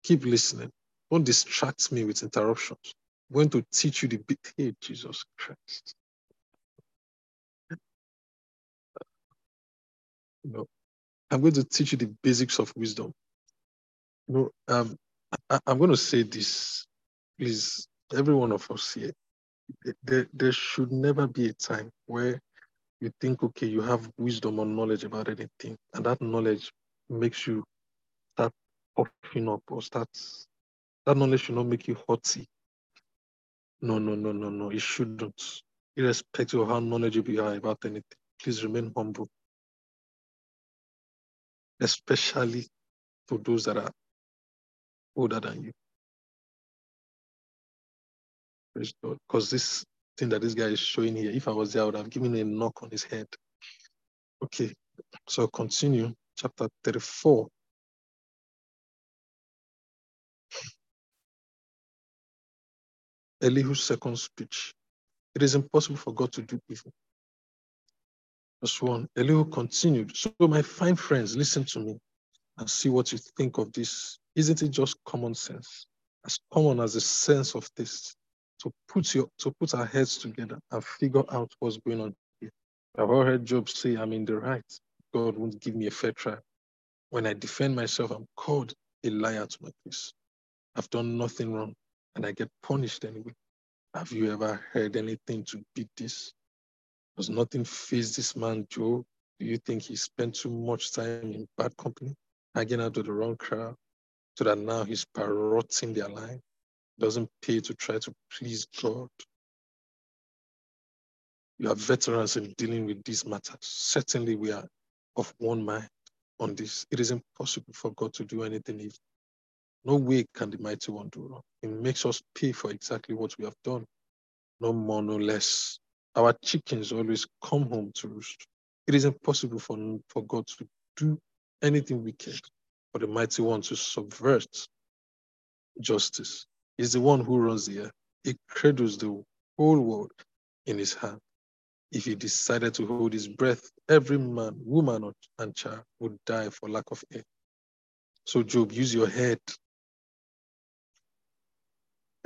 keep listening. Don't distract me with interruptions. I'm going to teach you the bit. Hey, Jesus Christ. Know, I'm going to teach you the basics of wisdom. Know, um, I, I'm going to say this, please, every one of us here there, there should never be a time where you think, okay, you have wisdom or knowledge about anything, and that knowledge makes you start puffing up or start, that knowledge should not make you haughty. No, no, no, no, no, it shouldn't. Irrespective of how knowledgeable you are about anything, please remain humble. Especially to those that are older than you. Because this thing that this guy is showing here, if I was there, I would have given a knock on his head. Okay, so continue. Chapter 34. Elihu's second speech. It is impossible for God to do evil. Verse 1. Elihu continued. So, my fine friends, listen to me and see what you think of this. Isn't it just common sense? As common as the sense of this to put your to put our heads together and figure out what's going on here. I've all heard Job say, I'm in the right. God won't give me a fair trial. When I defend myself, I'm called a liar to my face. I've done nothing wrong and I get punished anyway. Have you ever heard anything to beat this? Does nothing face this man, Job? Do you think he spent too much time in bad company, hanging out with the wrong crowd, so that now he's parroting their line? Doesn't pay to try to please God. You are veterans in dealing with these matters. Certainly, we are of one mind on this. It is impossible for God to do anything evil. No way can the mighty one do wrong. It makes us pay for exactly what we have done. No more, no less. Our chickens always come home to roost. It is impossible for, for God to do anything wicked, for the mighty one to subvert justice. He's the one who runs the earth. He cradles the whole world in his hand. If he decided to hold his breath, every man, woman, and child would die for lack of air. So, Job, use your head. [laughs]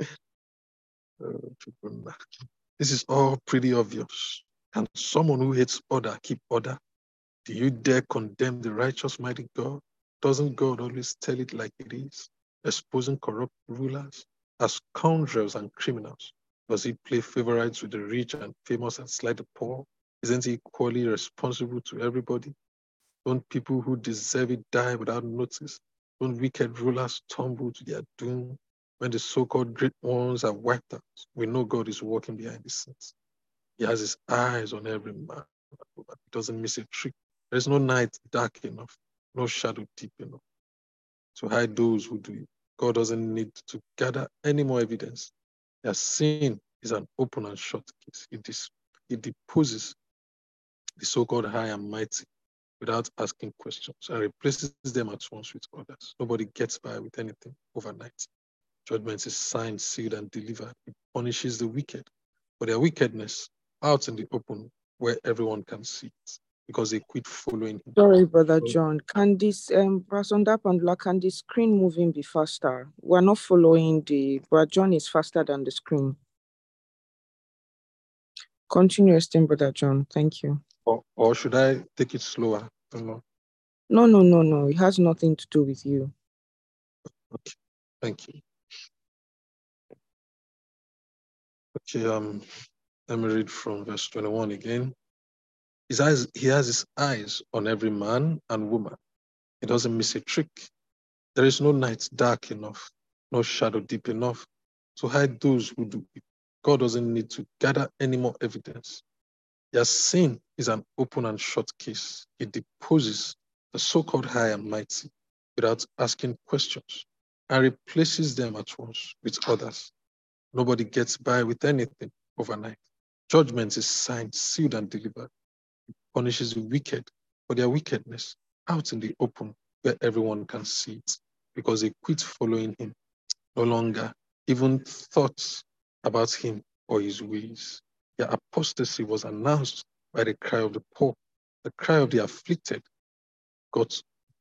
this is all pretty obvious. Can someone who hates order keep order? Do you dare condemn the righteous, mighty God? Doesn't God always tell it like it is, exposing corrupt rulers? As scoundrels and criminals? Does he play favorites with the rich and famous and slight the poor? Isn't he equally responsible to everybody? Don't people who deserve it die without notice? Don't wicked rulers tumble to their doom when the so-called great ones are wiped out? We know God is working behind the scenes. He has his eyes on every man. He doesn't miss a trick. There's no night dark enough, no shadow deep enough to hide those who do it. God doesn't need to gather any more evidence. Their sin is an open and shut case. It, is, it deposes the so-called high and mighty without asking questions and replaces them at once with others. Nobody gets by with anything overnight. Judgment is signed, sealed, and delivered. It punishes the wicked for their wickedness out in the open where everyone can see it. Because they quit following him. Sorry, Brother John. Can this, um, and Ndapandula, can the screen moving be faster? We're not following the, Brother John is faster than the screen. Continue, esteemed Brother John. Thank you. Or, or should I take it slower? I don't know. No, no, no, no. It has nothing to do with you. Okay, thank you. Okay, um, let me read from verse 21 again. His eyes, he has his eyes on every man and woman. He doesn't miss a trick. There is no night dark enough, no shadow deep enough to hide those who do it. God doesn't need to gather any more evidence. Their sin is an open and shut case. It deposes the so-called high and mighty without asking questions and replaces them at once with others. Nobody gets by with anything overnight. Judgment is signed, sealed, and delivered. Punishes the wicked for their wickedness out in the open where everyone can see it because they quit following him. No longer even thoughts about him or his ways. Their apostasy was announced by the cry of the poor. The cry of the afflicted got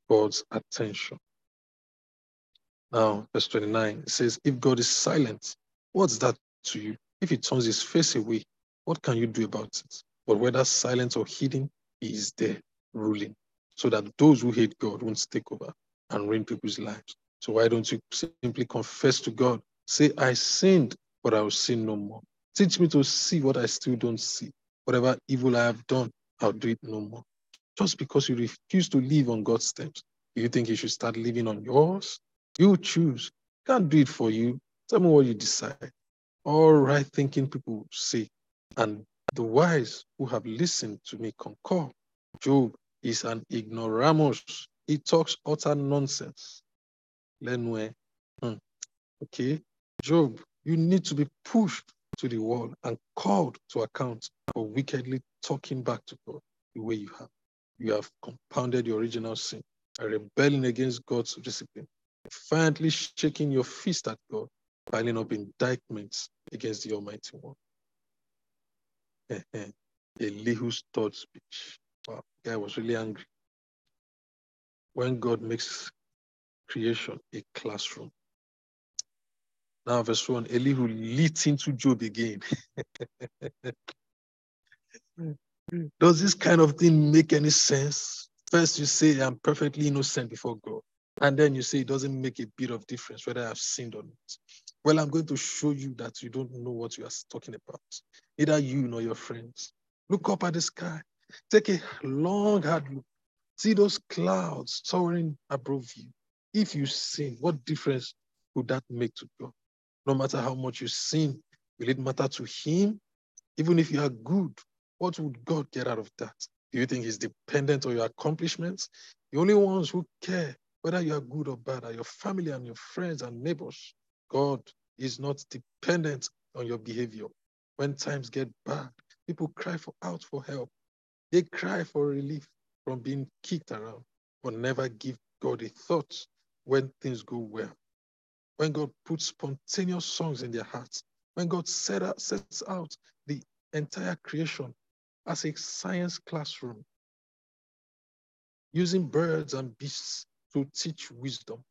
God's attention. Now, verse 29 it says, If God is silent, what's that to you? If he turns his face away, what can you do about it? But whether silent or hidden, he is there ruling, so that those who hate God won't take over and ruin people's lives. So why don't you simply confess to God? Say, I sinned, but I will sin no more. Teach me to see what I still don't see. Whatever evil I have done, I'll do it no more. Just because you refuse to live on God's terms, do you think you should start living on yours? You choose. Can't do it for you. Tell me what you decide. All right thinking people say, and the wise who have listened to me concur. Job is an ignoramus. He talks utter nonsense. Lenwe. Hmm. Okay. Job, you need to be pushed to the wall and called to account for wickedly talking back to God the way you have. You have compounded your original sin by rebelling against God's discipline, defiantly shaking your fist at God, piling up indictments against the Almighty One. Eh, eh. Elihu's third speech. Wow, guy was really angry. When God makes creation a classroom. Now, verse 1, Elihu leads into Job again. [laughs] Does this kind of thing make any sense? First, you say, I'm perfectly innocent before God. And then you say it doesn't make a bit of difference whether I've sinned or not. Well, I'm going to show you that you don't know what you are talking about, neither you nor your friends. Look up at the sky. Take a long, hard look. See those clouds soaring above you. If you sin, what difference would that make to God? No matter how much you sin, will it matter to Him? Even if you are good, what would God get out of that? Do you think He's dependent on your accomplishments? The only ones who care whether you are good or bad are your family and your friends and neighbors. God is not dependent on your behavior. When times get bad, people cry for out for help. They cry for relief from being kicked around, but never give God a thought when things go well. When God puts spontaneous songs in their hearts, when God set out, sets out the entire creation as a science classroom, using birds and beasts to teach wisdom.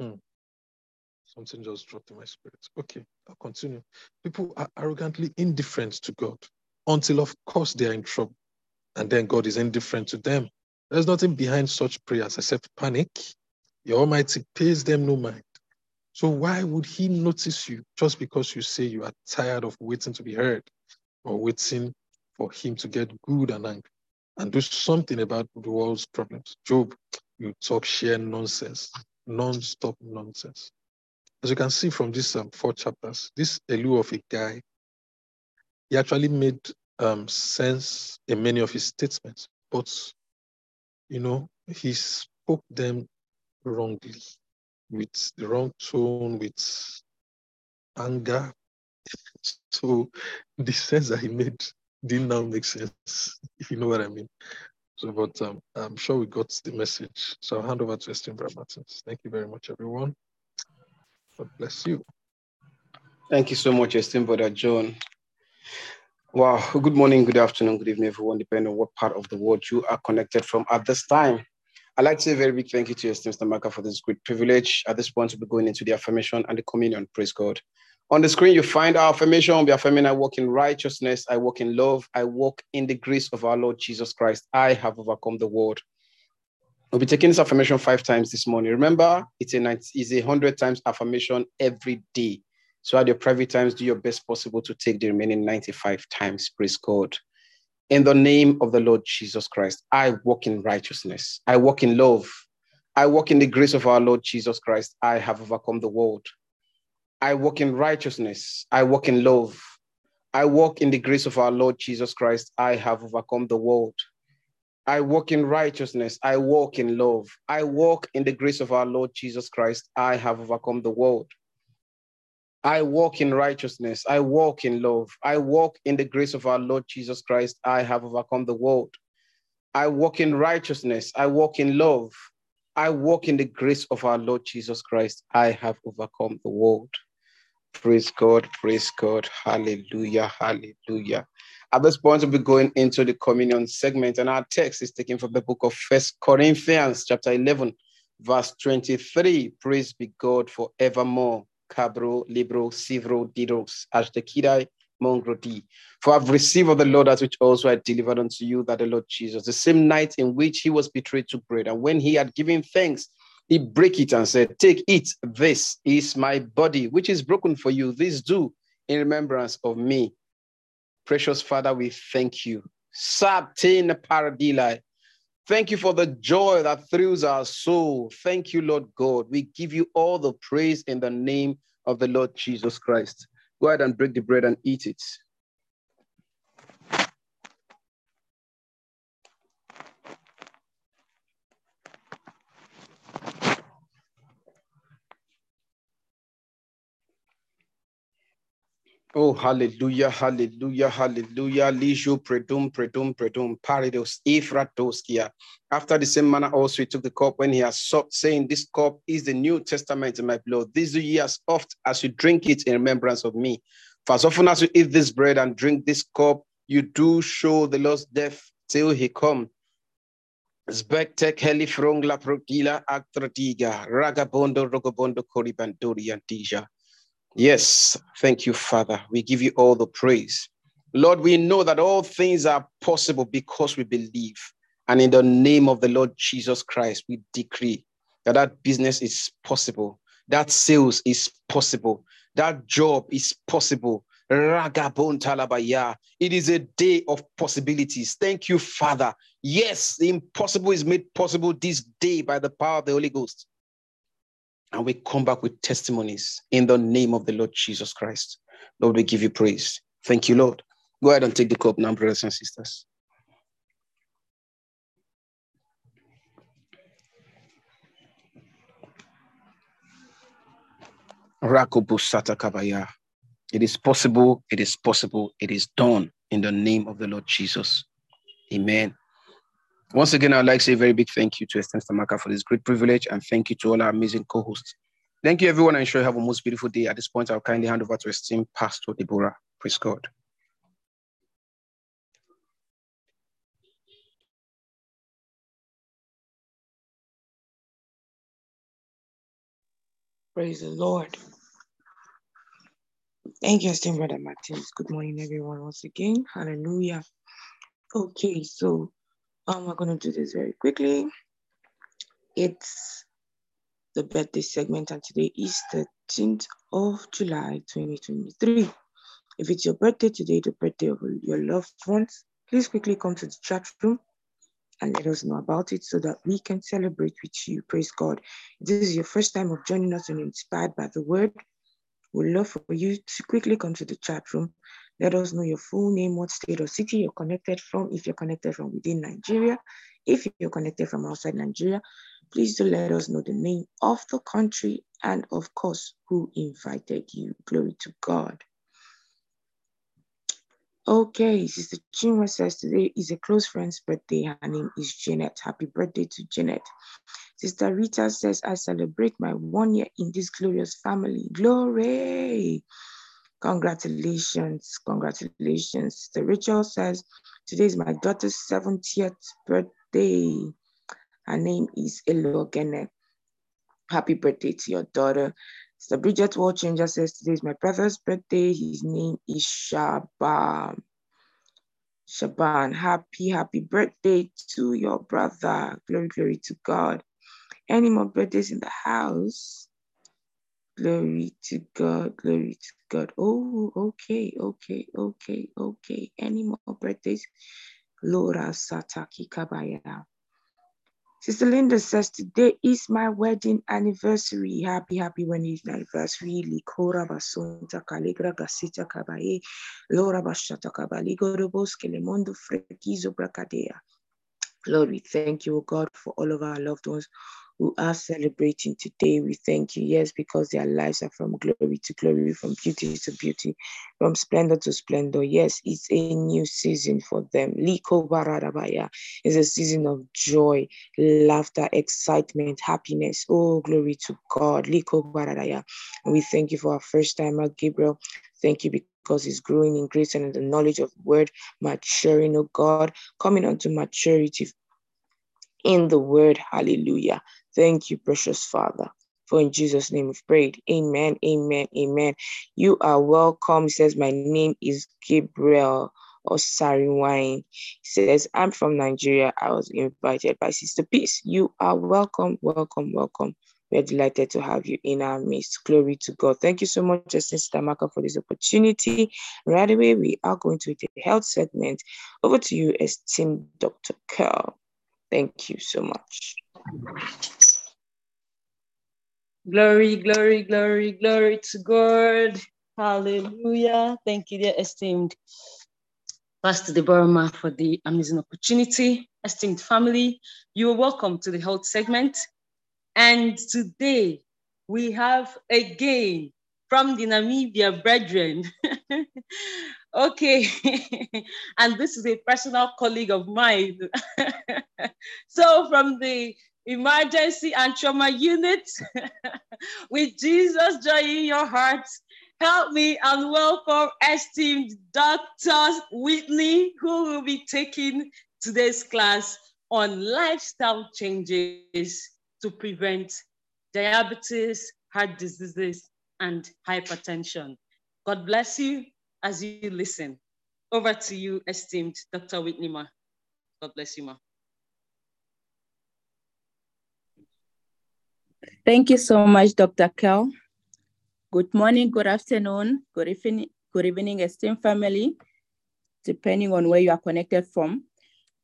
Hmm. Something just dropped in my spirit. Okay, I'll continue. People are arrogantly indifferent to God until, of course, they are in trouble. And then God is indifferent to them. There's nothing behind such prayers except panic. The Almighty pays them no mind. So why would he notice you just because you say you are tired of waiting to be heard or waiting for him to get good and angry and do something about the world's problems? Job, you talk sheer nonsense, non-stop nonsense. As you can see from these um, four chapters, this Elihu of a guy, he actually made um, sense in many of his statements, but you know, he spoke them wrongly with the wrong tone, with anger. [laughs] So the sense that he made didn't now make sense, [laughs] if you know what I mean. So, but um, I'm sure we got the message. So I'll hand over to Esteem Brad Martins. Thank you very much, everyone. God bless you. Thank you so much, esteemed brother John. Wow. Good morning, good afternoon, good evening, everyone, depending on what part of the world you are connected from at this time. I'd like to say a very big thank you to esteemed Stamaka for this great privilege. At this point, we'll be going into the affirmation and the communion. Praise God. On the screen, you find our affirmation. Be affirming, I walk in righteousness, I walk in love, I walk in the grace of our Lord Jesus Christ. I have overcome the world. We'll be taking this affirmation five times this morning. Remember, it's a it's a hundred times affirmation every day. So at your private times, do your best possible to take the remaining 95 times. Praise God. In the name of the Lord Jesus Christ, I walk in righteousness. I walk in love. I walk in the grace of our Lord Jesus Christ. I have overcome the world. I walk in righteousness. I walk in love. I walk in the grace of our Lord Jesus Christ. I have overcome the world. I walk in righteousness. I walk in love. I walk in the grace of our Lord Jesus Christ. I have overcome the world. I walk in righteousness. I walk in love. I walk in the grace of our Lord Jesus Christ. I have overcome the world. I walk in righteousness. I walk in love. I walk in the grace of our Lord Jesus Christ. I have overcome the world. Praise God. Praise God. Hallelujah. Hallelujah. At this point, we'll be going into the communion segment, and our text is taken from the book of First Corinthians, chapter 11, verse 23. Praise be God forevermore cabro, libro, sivro, didos, ashtekidai, mongrodi. For I've received of the Lord that which also I delivered unto you, that the Lord Jesus, the same night in which he was betrayed, took bread. And when he had given thanks, he break it and said, Take it, this is my body, which is broken for you. This do in remembrance of me. Precious Father, we thank you. Sabtin paradilai. Thank you for the joy that thrills our soul. Thank you, Lord God. We give you all the praise in the name of the Lord Jesus Christ. Go ahead and break the bread and eat it. Oh, hallelujah, hallelujah, hallelujah. Lijo predum, predum, predum, paridos, ifratoskia. After the same manner, also he took the cup when he has supped, saying, This cup is the New Testament in my blood. This do ye as oft as you drink it in remembrance of me. For as often as you eat this bread and drink this cup, you do show the Lord's death till he come. Zbektek helifrong la progila actratiga, ragabondo rogobondo koribandori antija. Yes, thank you, Father. We give you all the praise. Lord, we know that all things are possible because we believe. And in the name of the Lord Jesus Christ, we decree that that business is possible, that sales is possible, that job is possible. Ragabon talabaya. It is a day of possibilities. Thank you, Father. Yes, the impossible is made possible this day by the power of the Holy Ghost and we come back with testimonies in the name of the Lord Jesus Christ. Lord, we give you praise. Thank you, Lord. Go ahead and take the cup now, brothers and sisters. It is possible, it is possible, it is done in the name of the Lord Jesus. Amen. Once again, I'd like to say a very big thank you to Esther Stamaka for this great privilege and thank you to all our amazing co-hosts. Thank you, everyone. I'm sure you have a most beautiful day. At this point, I'll kindly hand over to esteemed Pastor Deborah. Praise God. Praise the Lord. Thank you, esteemed brother Martins. Good morning, everyone, once again. Hallelujah. Okay, so um, we're going to do this very quickly. It's the birthday segment, and today is the 10th of July 2023. If it's your birthday today, the birthday of your loved ones, please quickly come to the chat room and let us know about it so that we can celebrate with you. Praise God. If this is your first time of joining us and inspired by the word, we'd love for you to quickly come to the chat room let us know your full name, what state or city you're connected from. If you're connected from within Nigeria, if you're connected from outside Nigeria, please do let us know the name of the country and, of course, who invited you. Glory to God. Okay, Sister Chinwe says today is a close friend's birthday. Her name is Janet. Happy birthday to Janet. Sister Rita says, I celebrate my one year in this glorious family. Glory. Congratulations, congratulations. The Rachel says, Today is my daughter's 70th birthday. Her name is Elogene. Happy birthday to your daughter. Mr. Bridget World Changer says, Today is my brother's birthday. His name is Shaban. Shaban, happy, happy birthday to your brother. Glory, glory to God. Any more birthdays in the house? Glory to God, glory to God. Oh, okay, okay, okay, okay. Any more birthdays? Laura Sataki Kabaya. Sister Linda says, Today is my wedding anniversary. Happy, happy wedding anniversary. Likora basunta kaligra gasita kabaye. Laura bashata kabaligo robos kelemondo frekizo bracadea. Lord, we thank you, God, for all of our loved ones who are celebrating today. We thank you, yes, because their lives are from glory to glory, from beauty to beauty, from splendor to splendor. Yes, it's a new season for them. Liko Baradabaya is a season of joy, laughter, excitement, happiness. Oh, glory to God. Liko Baradaya. And we thank you for our first timer, Gabriel. Thank you because he's growing in grace and in the knowledge of the word, maturing, oh God, coming unto maturity in the word. Hallelujah. Thank you, precious Father. For in Jesus' name we've prayed. Amen, amen, amen. You are welcome. He says, My name is Gabriel Osariwine. He says, I'm from Nigeria. I was invited by Sister Peace. You are welcome, welcome, welcome. We're delighted to have you in our midst. Glory to God. Thank you so much, Sister Maka, for this opportunity. Right away, we are going to the health segment. Over to you, esteemed Dr. Curl. Thank you so much. Glory, glory, glory, glory to God. Hallelujah. Thank you, dear esteemed Pastor Deborah for the amazing opportunity. Esteemed family, you are welcome to the health segment. And today we have again from the Namibia brethren. [laughs] okay, [laughs] and this is a personal colleague of mine. [laughs] so from the emergency and trauma unit [laughs] with Jesus joy in your heart. Help me and welcome esteemed Dr. Whitney, who will be taking today's class on lifestyle changes to prevent diabetes, heart diseases, and hypertension. God bless you as you listen. Over to you, esteemed Dr. Whitney Ma. God bless you, Ma. Thank you so much, Dr. Kel. Good morning, good afternoon, good evening, good evening, esteemed family, depending on where you are connected from.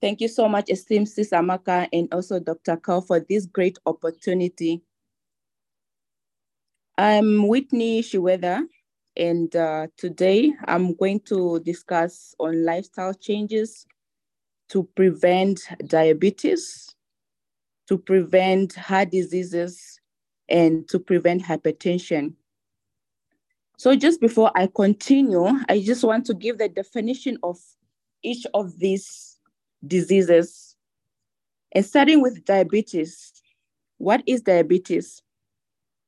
Thank you so much, esteemed Sis Amaka and also Dr. Kel for this great opportunity. I'm Whitney Shiweda, and uh, today I'm going to discuss on lifestyle changes to prevent diabetes, to prevent heart diseases, and to prevent hypertension. So just before I continue, I just want to give the definition of each of these diseases. And starting with diabetes, what is diabetes?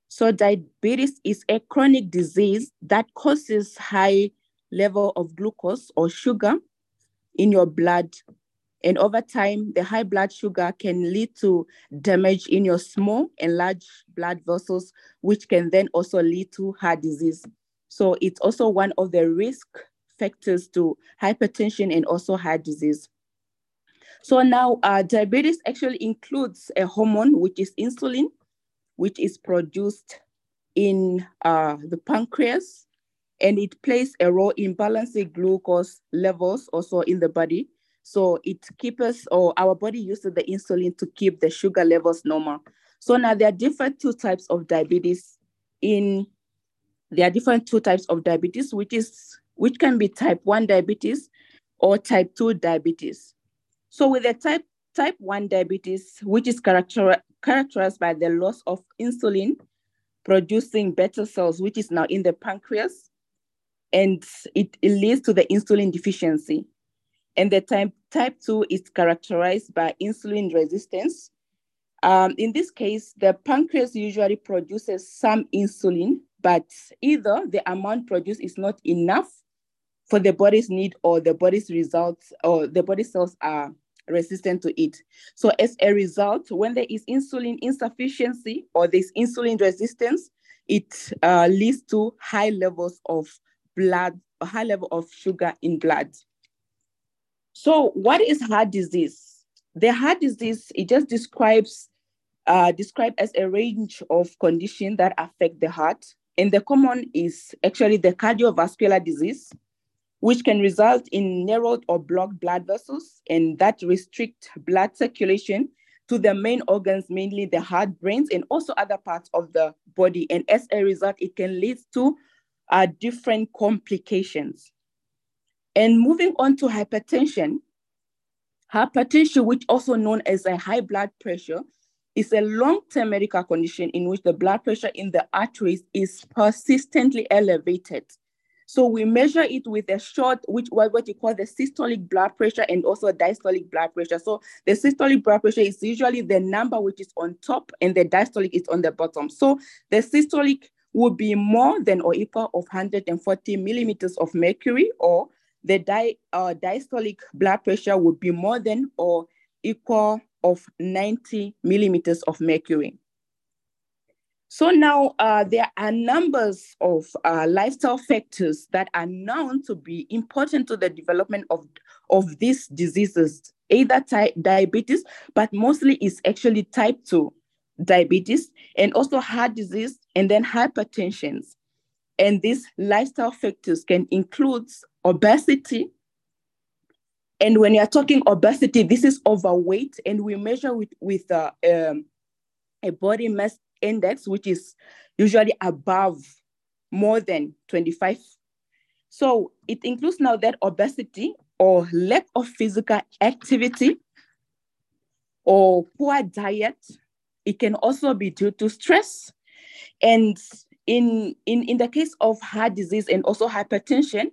So diabetes is a chronic disease that causes high level of glucose or sugar in your blood and over time, the high blood sugar can lead to damage in your small and large blood vessels, which can then also lead to heart disease. So it's also one of the risk factors to hypertension and also heart disease. So now uh, diabetes actually includes a hormone, which is insulin, which is produced in uh, the pancreas, and it plays a role in balancing glucose levels also in the body so it keeps us, or our body uses the insulin to keep the sugar levels normal. So now there are different two types of diabetes. In there are different two types of diabetes, which is which can be type 1 diabetes or type 2 diabetes. So with the type type 1 diabetes, which is character, characterized by the loss of insulin producing beta cells, which is now in the pancreas, and it, it leads to the insulin deficiency. And the type, type 2 is characterized by insulin resistance. Um, in this case, the pancreas usually produces some insulin, but either the amount produced is not enough for the body's need or the body's results or the body cells are resistant to it. So as a result, when there is insulin insufficiency or there's insulin resistance, it uh, leads to high levels of blood, high level of sugar in blood. So what is heart disease? The heart disease, it just describes uh, described as a range of conditions that affect the heart. And the common is actually the cardiovascular disease, which can result in narrowed or blocked blood vessels and that restrict blood circulation to the main organs, mainly the heart, brains, and also other parts of the body. And as a result, it can lead to uh, different complications. And moving on to hypertension, hypertension, which also known as a high blood pressure, is a long-term medical condition in which the blood pressure in the arteries is persistently elevated. So we measure it with a short, which what you call the systolic blood pressure and also diastolic blood pressure. So the systolic blood pressure is usually the number which is on top and the diastolic is on the bottom. So the systolic would be more than or equal of 140 millimeters of mercury or the di, uh, diastolic blood pressure would be more than or equal of 90 millimeters of mercury. So now uh, there are numbers of uh, lifestyle factors that are known to be important to the development of, of these diseases, either type diabetes, but mostly is actually type 2 diabetes and also heart disease and then hypertension. And these lifestyle factors can include obesity, and when you're talking obesity, this is overweight, and we measure with, with uh, um, a body mass index, which is usually above more than 25. So it includes now that obesity or lack of physical activity or poor diet. It can also be due to stress. And in, in, in the case of heart disease and also hypertension,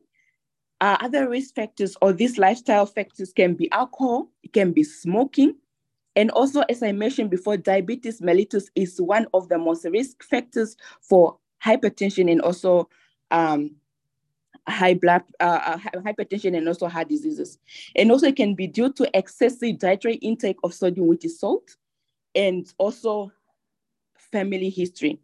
uh, other risk factors or these lifestyle factors can be alcohol, it can be smoking, and also, as I mentioned before, diabetes mellitus is one of the most risk factors for hypertension and also um, high blood uh, uh hypertension and also heart diseases. And also, it can be due to excessive dietary intake of sodium, which is salt, and also family history.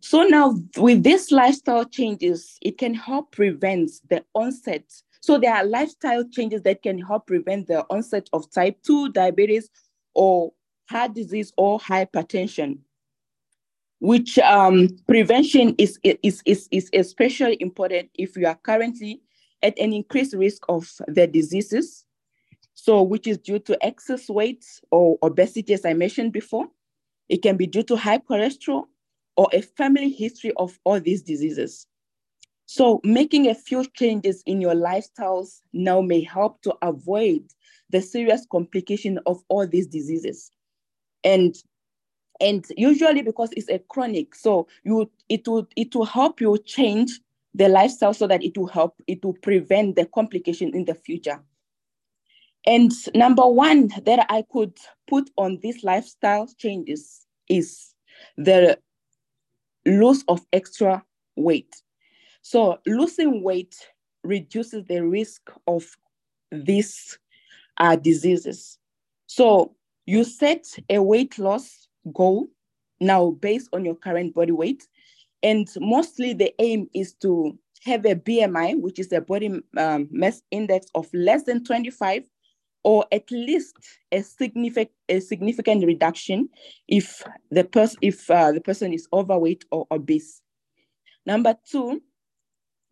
So now with these lifestyle changes, it can help prevent the onset. So there are lifestyle changes that can help prevent the onset of type 2 diabetes or heart disease or hypertension, which um, prevention is, is, is, is especially important if you are currently at an increased risk of the diseases. So which is due to excess weight or obesity, as I mentioned before. It can be due to high cholesterol, or a family history of all these diseases. So making a few changes in your lifestyles now may help to avoid the serious complication of all these diseases. And and usually because it's a chronic, so you it will it will help you change the lifestyle so that it will help it will prevent the complication in the future. And number one that I could put on these lifestyle changes is the loss of extra weight. So losing weight reduces the risk of these uh, diseases. So you set a weight loss goal now based on your current body weight. And mostly the aim is to have a BMI, which is a body um, mass index of less than 25 or at least a significant a significant reduction if the person if uh, the person is overweight or obese. Number two,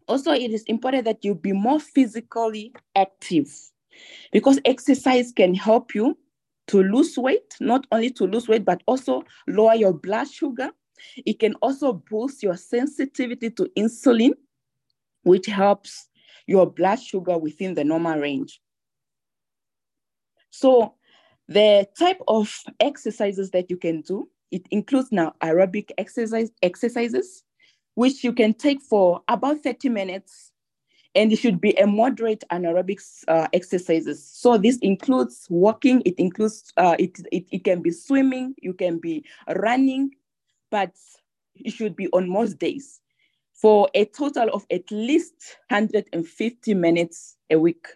also it is important that you be more physically active because exercise can help you to lose weight, not only to lose weight, but also lower your blood sugar. It can also boost your sensitivity to insulin, which helps your blood sugar within the normal range. So the type of exercises that you can do, it includes now aerobic exercise, exercises, which you can take for about 30 minutes and it should be a moderate anaerobic uh, exercises. So this includes walking, it includes, uh, it, it, it can be swimming, you can be running, but it should be on most days for a total of at least 150 minutes a week.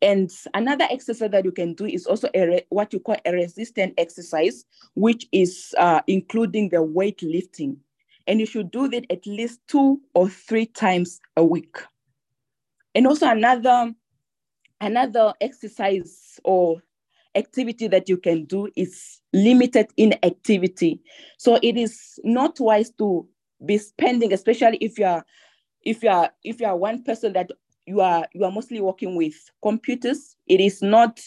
And another exercise that you can do is also a what you call a resistant exercise, which is uh, including the weight lifting. And you should do that at least two or three times a week. And also another, another exercise or activity that you can do is limited inactivity. So it is not wise to be spending, especially if you are if you are if you are one person that you are you are mostly working with computers, it is not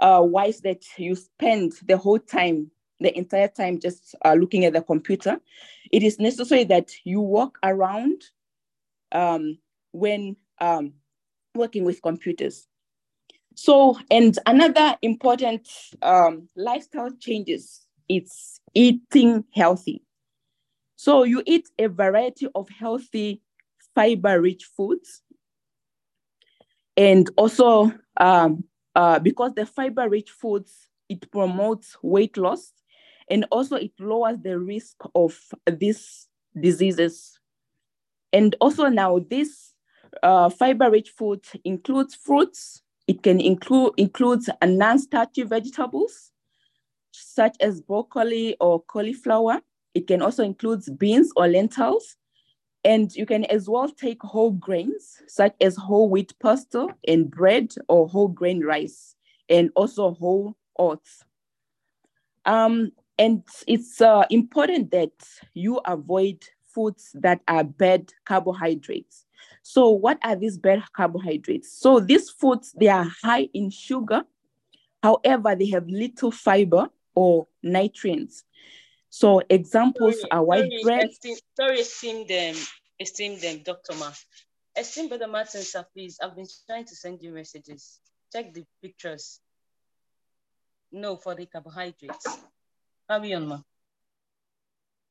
uh, wise that you spend the whole time, the entire time, just uh, looking at the computer. It is necessary that you walk around um, when um, working with computers. So, and another important um, lifestyle changes it's eating healthy. So you eat a variety of healthy fiber-rich foods. And also um, uh, because the fiber-rich foods, it promotes weight loss and also it lowers the risk of these diseases. And also now this uh, fiber-rich food includes fruits, it can include includes non-starchy vegetables, such as broccoli or cauliflower. It can also include beans or lentils. And you can as well take whole grains, such as whole wheat pasta and bread or whole grain rice, and also whole oats. Um, and it's uh, important that you avoid foods that are bad carbohydrates. So what are these bad carbohydrates? So these foods, they are high in sugar. However, they have little fiber or nutrients. So examples sorry, are white sorry, bread. Esteem, sorry, esteem them, esteem them, Dr. Ma. Esteem Brother Martin, sir, please. I've been trying to send you messages. Check the pictures. No, for the carbohydrates. Carry on, ma.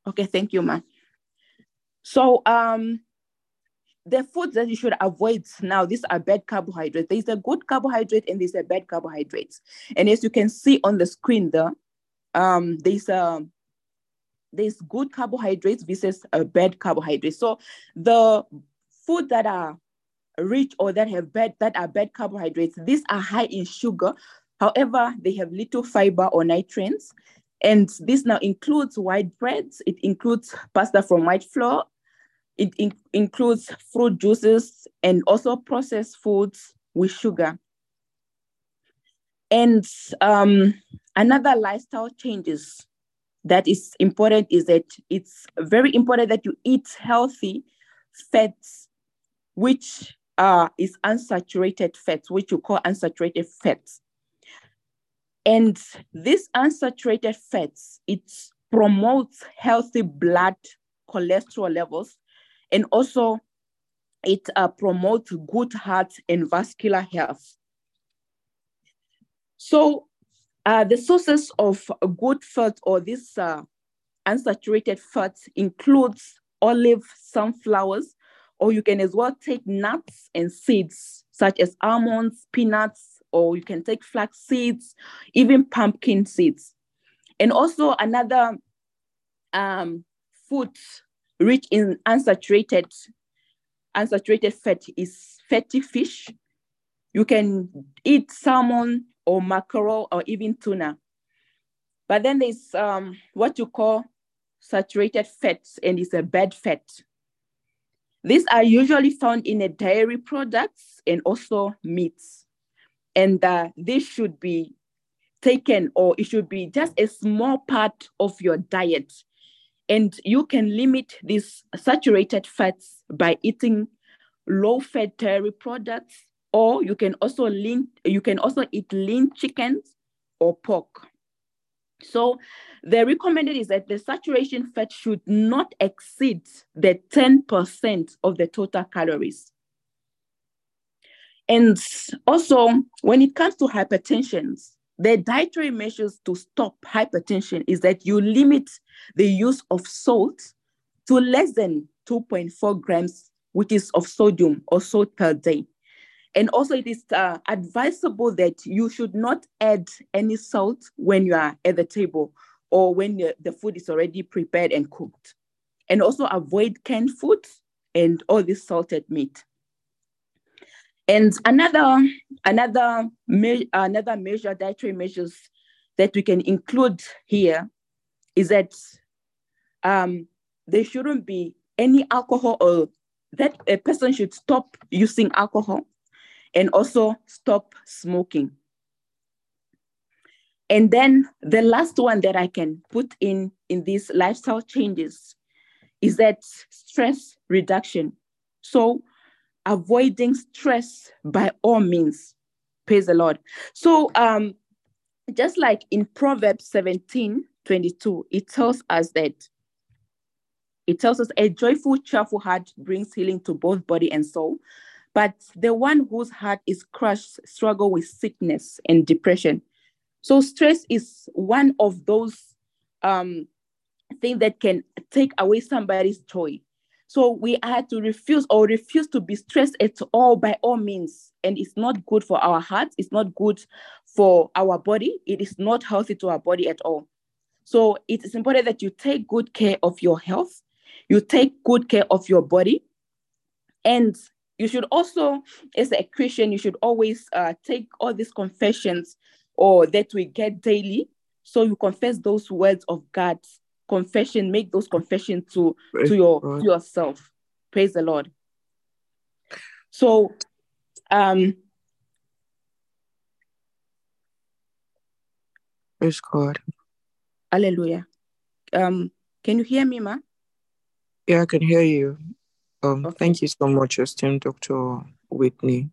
Okay, thank you, ma. So um, the foods that you should avoid now, these are bad carbohydrates. There's a good carbohydrate and there's a bad carbohydrates. And as you can see on the screen there, um, there's a there's good carbohydrates versus a bad carbohydrates. So the food that are rich or that have bad that are bad carbohydrates, these are high in sugar. However, they have little fiber or nutrients. And this now includes white breads, it includes pasta from white flour, it in includes fruit juices and also processed foods with sugar. And um, another lifestyle changes that is important is that it's very important that you eat healthy fats, which uh, is unsaturated fats, which you call unsaturated fats. And these unsaturated fats, it promotes healthy blood cholesterol levels and also it uh, promotes good heart and vascular health. So uh, the sources of good fat or this uh, unsaturated fats includes olive, sunflowers, or you can as well take nuts and seeds such as almonds, peanuts, or you can take flax seeds, even pumpkin seeds. And also another um, food rich in unsaturated, unsaturated fat is fatty fish. You can eat salmon or mackerel or even tuna. But then there's um, what you call saturated fats and it's a bad fat. These are usually found in a dairy products and also meats. And uh, this should be taken or it should be just a small part of your diet and you can limit these saturated fats by eating low fat dairy products, or you can also lean, you can also eat lean chickens or pork. So the recommended is that the saturation fat should not exceed the 10% of the total calories. And also, when it comes to hypertension, the dietary measures to stop hypertension is that you limit the use of salt to less than 2.4 grams, which is of sodium or salt per day. And also, it is uh, advisable that you should not add any salt when you are at the table or when the, food is already prepared and cooked. and also avoid canned food and all this salted meat. And another another me- another measure dietary measures that we can include here is that um, there shouldn't be any alcohol or that a person should stop using alcohol and also stop smoking. And then the last one that I can put in in these lifestyle changes is that stress reduction. So avoiding stress by all means. Praise the Lord. So um just like in Proverbs 17, 22, it tells us that it tells us a joyful, cheerful heart brings healing to both body and soul. But the one whose heart is crushed struggle with sickness and depression. So stress is one of those um, things that can take away somebody's joy. So we are to refuse or refuse to be stressed at all by all means. And it's not good for our hearts. It's not good for our body. It is not healthy to our body at all. So it is important that you take good care of your health you take good care of your body. And you should also, as a Christian, you should always uh, take all these confessions or that we get daily. So you confess those words of God's confession, make those confessions to, to your to yourself. Praise the Lord. So um Praise God. Hallelujah. Um, can you hear me, ma? Yeah, I can hear you. Um, okay. Thank you so much, esteemed Dr. Whitney.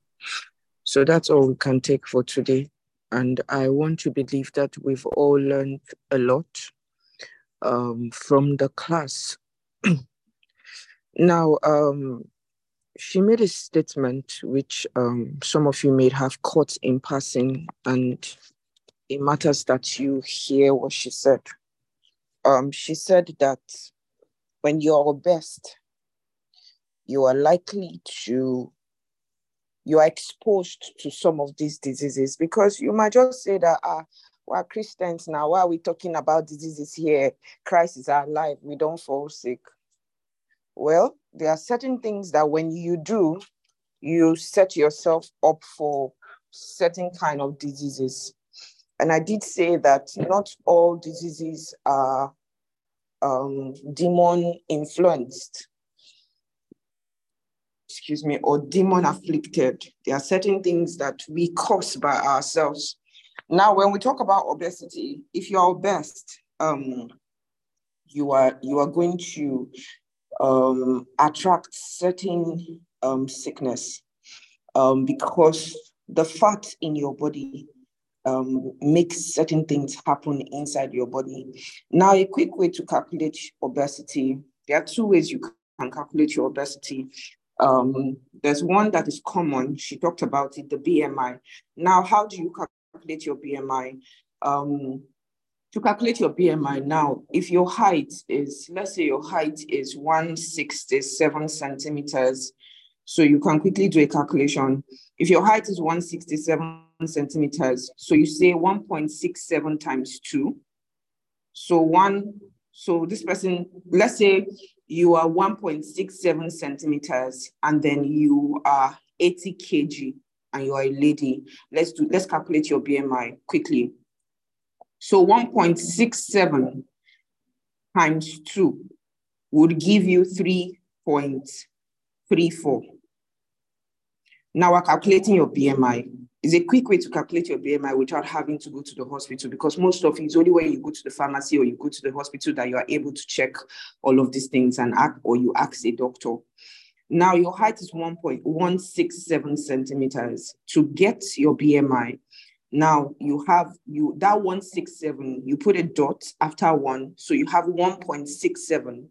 So that's all we can take for today. And I want to believe that we've all learned a lot um, from the class. [clears throat] now, um, she made a statement which um, some of you may have caught in passing, and it matters that you hear what she said. Um, she said that when you're best, you are likely to you are exposed to some of these diseases because you might just say that ah, we're Christians now. Why are we talking about diseases here? Christ is alive. We don't fall sick. Well, there are certain things that when you do, you set yourself up for certain kind of diseases. And I did say that not all diseases are um, demon influenced, excuse me, or demon afflicted. There are certain things that we cause by ourselves. Now, when we talk about obesity, if you are obese, um, you are you are going to um, attract certain um, sickness um, because the fat in your body um, make certain things happen inside your body. Now, a quick way to calculate obesity, there are two ways you can calculate your obesity. Um, there's one that is common, she talked about it, the BMI. Now, how do you calculate your BMI? Um, to calculate your BMI now, if your height is, let's say your height is 167 centimeters, so you can quickly do a calculation. If your height is 167 centimeters, so you say 1.67 times two. So one, so this person, let's say you are 1.67 centimeters and then you are 80 kg and you are a lady. Let's do, let's calculate your BMI quickly. So 1.67 times two would give you 3.34. Now we're calculating your BMI. It's a quick way to calculate your BMI without having to go to the hospital because most of it's only when you go to the pharmacy or you go to the hospital that you are able to check all of these things and act or you ask a doctor. Now your height is 1.167 centimeters. To get your BMI, now you have you that 167, you put a dot after one, so you have 1.67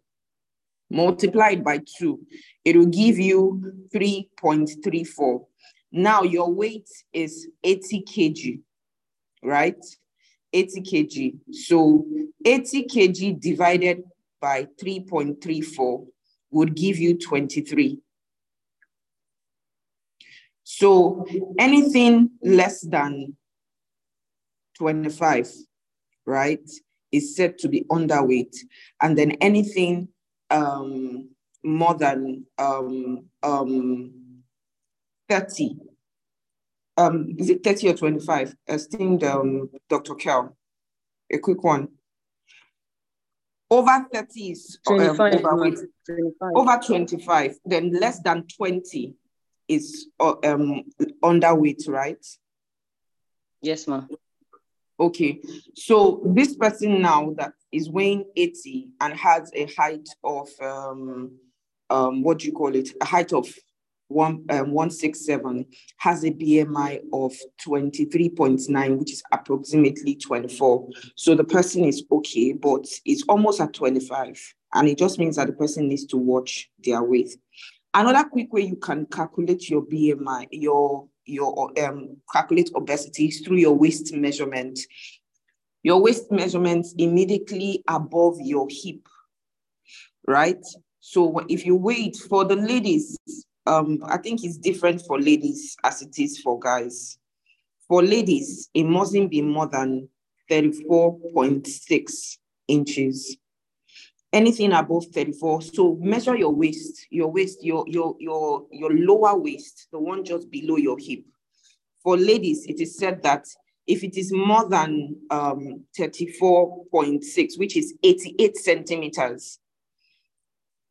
multiplied by two, it will give you 3.34. Now your weight is 80 kg, right? 80 kg. So 80 kg divided by 3.34 would give you 23. So anything less than 25, right, is said to be underweight. And then anything um, more than um, um, 30. Um, is it 30 or 25? Esteemed um, Dr. Kel, a quick one. Over 30 is um, 25, overweight. 25. Over 25, then less than 20 is uh, um, underweight, right? Yes, ma'am. Okay, so this person now that is weighing 80 and has a height of um, um what do you call it? A height of one um, 167 has a BMI of 23.9, which is approximately 24. So the person is okay, but it's almost at 25. And it just means that the person needs to watch their weight. Another quick way you can calculate your BMI, your your um calculate obesity is through your waist measurement. Your waist measurement immediately above your hip, right? So if you wait for the ladies, um, I think it's different for ladies as it is for guys. For ladies, it mustn't be more than 34.6 inches. Anything above 34. So measure your waist, your waist, your, your, your, your lower waist, the one just below your hip. For ladies, it is said that if it is more than um, 34.6, which is 88 centimeters,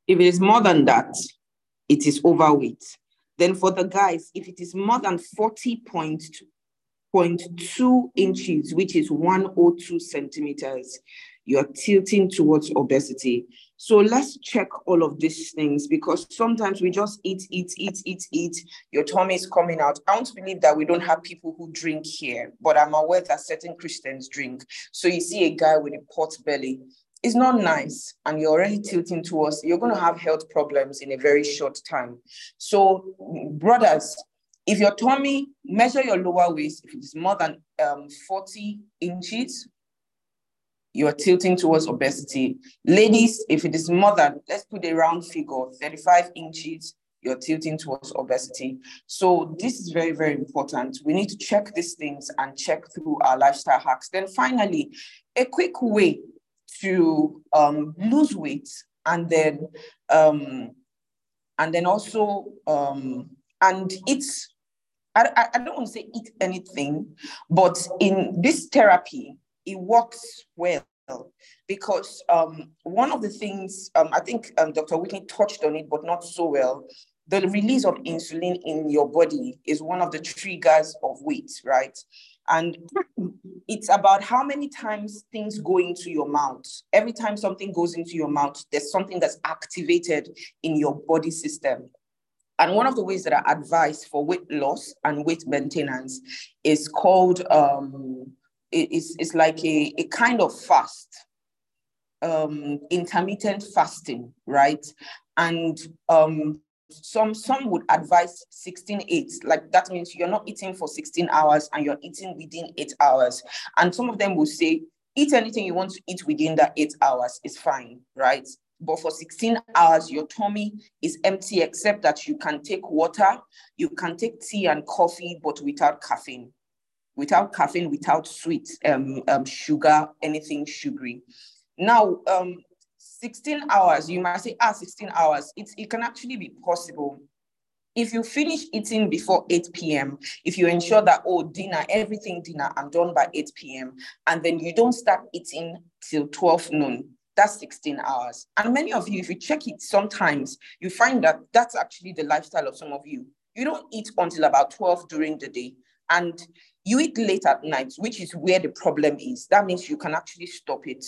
if it is more than that, it is overweight. Then for the guys, if it is more than 40.2 inches, which is 102 centimeters, you're tilting towards obesity. So let's check all of these things because sometimes we just eat, eat, eat, eat, eat. Your tummy is coming out. I don't believe that we don't have people who drink here, but I'm aware that certain Christians drink. So you see a guy with a pot belly, it's not nice and you're already tilting towards you're going to have health problems in a very short time. So brothers if your tummy measure your lower waist. If it is more than um, 40 inches you're tilting towards obesity. Ladies if it is more than let's put a round figure 35 inches you're tilting towards obesity. So this is very very important. We need to check these things and check through our lifestyle hacks. Then finally a quick way to um, lose weight and then um, and then also um, and it's I, I don't want to say eat anything, but in this therapy, it works well because um, one of the things um, I think um, Dr. Whitney touched on it, but not so well. The release of insulin in your body is one of the triggers of weight, right? And it's about how many times things go into your mouth. Every time something goes into your mouth, there's something that's activated in your body system. And one of the ways that I advise for weight loss and weight maintenance is called, um, it's, it's like a, a kind of fast, um, intermittent fasting, right? And um, some some would advise 16 8 like that means you're not eating for 16 hours and you're eating within eight hours. And some of them will say eat anything you want to eat within that eight hours is fine right? But for 16 hours your tummy is empty except that you can take water you can take tea and coffee but without caffeine. Without caffeine without sweet um, um sugar anything sugary. Now um 16 hours, you might say, ah, 16 hours. It's, it can actually be possible. If you finish eating before 8 p.m., if you ensure that, oh, dinner, everything dinner, I'm done by 8 p.m., and then you don't start eating till 12 noon, that's 16 hours. And many of you, if you check it sometimes, you find that that's actually the lifestyle of some of you. You don't eat until about 12 during the day. And you eat late at night, which is where the problem is. That means you can actually stop it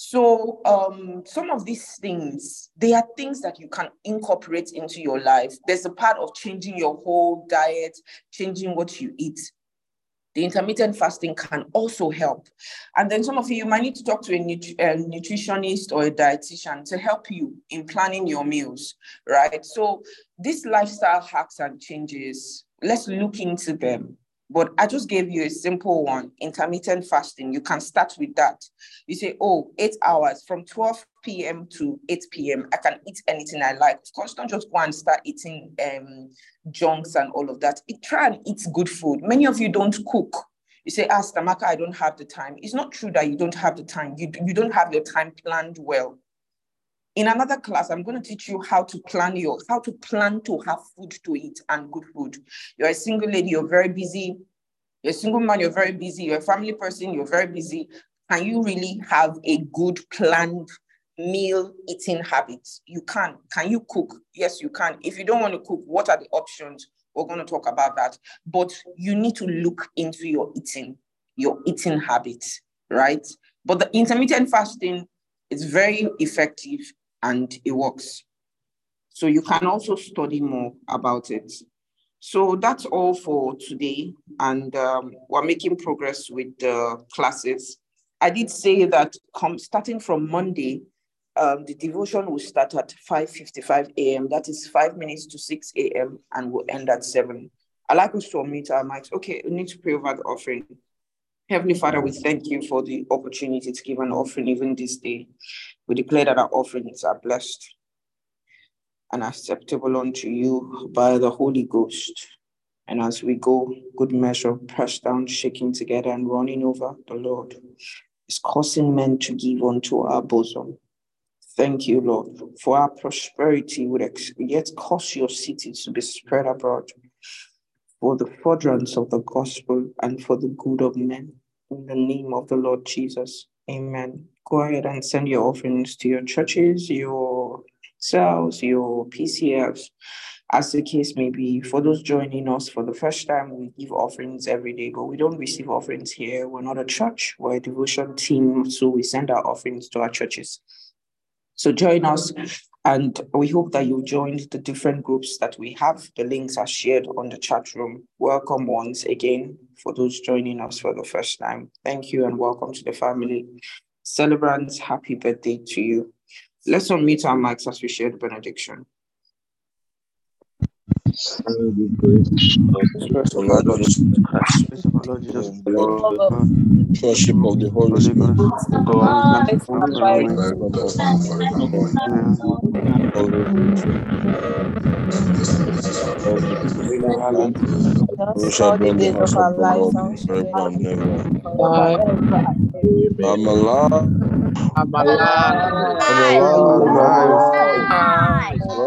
so um, some of these things, they are things that you can incorporate into your life. There's a part of changing your whole diet, changing what you eat. The intermittent fasting can also help. And then some of you, you might need to talk to a, nut- a nutritionist or a dietitian to help you in planning your meals, right? So these lifestyle hacks and changes, let's look into them but I just gave you a simple one intermittent fasting. You can start with that. You say, oh, eight hours from 12 p.m. to 8 p.m. I can eat anything I like. Of course, don't just go and start eating um, junks and all of that. It, try and eat good food. Many of you don't cook. You say, ah, Stamaka, I don't have the time. It's not true that you don't have the time. You, you don't have your time planned well In another class, I'm going to teach you how to plan your, how to plan to have food to eat and good food. You're a single lady, you're very busy. You're a single man, you're very busy. You're a family person, you're very busy. Can you really have a good planned meal eating habits? You can. Can you cook? Yes, you can. If you don't want to cook, what are the options? We're going to talk about that. But you need to look into your eating, your eating habits, right? But the intermittent fasting is very effective and it works. So you can also study more about it. So that's all for today. And um, we're making progress with the classes. I did say that come, starting from Monday, um, the devotion will start at 5.55 a.m. That is five minutes to 6 a.m. and will end at 7. i like us to unmute our mics. Okay, we need to pray over the offering. Heavenly Father, we thank you for the opportunity to give an offering even this day. We declare that our offerings are blessed and acceptable unto you by the Holy Ghost. And as we go, good measure, pressed down, shaking together, and running over, the Lord is causing men to give unto our bosom. Thank you, Lord, for our prosperity would ex- yet cause your city to be spread abroad for the furtherance of the gospel and for the good of men. In the name of the Lord Jesus. Amen. Go ahead and send your offerings to your churches, your cells, your PCFs, as the case may be. For those joining us for the first time, we give offerings every day, but we don't receive offerings here. We're not a church, we're a devotion team, so we send our offerings to our churches. So join us and we hope that you join the different groups that we have. The links are shared on the chat room. Welcome once again for those joining us for the first time. Thank you and welcome to the family. Celebrants, happy birthday to you. Let's unmute our mics as we share the benediction. Fellowship of the Holy Spirit. We shall be in the house of the Lord forever and ever. I'm alive. I'm alive. I'm alive. I'm alive.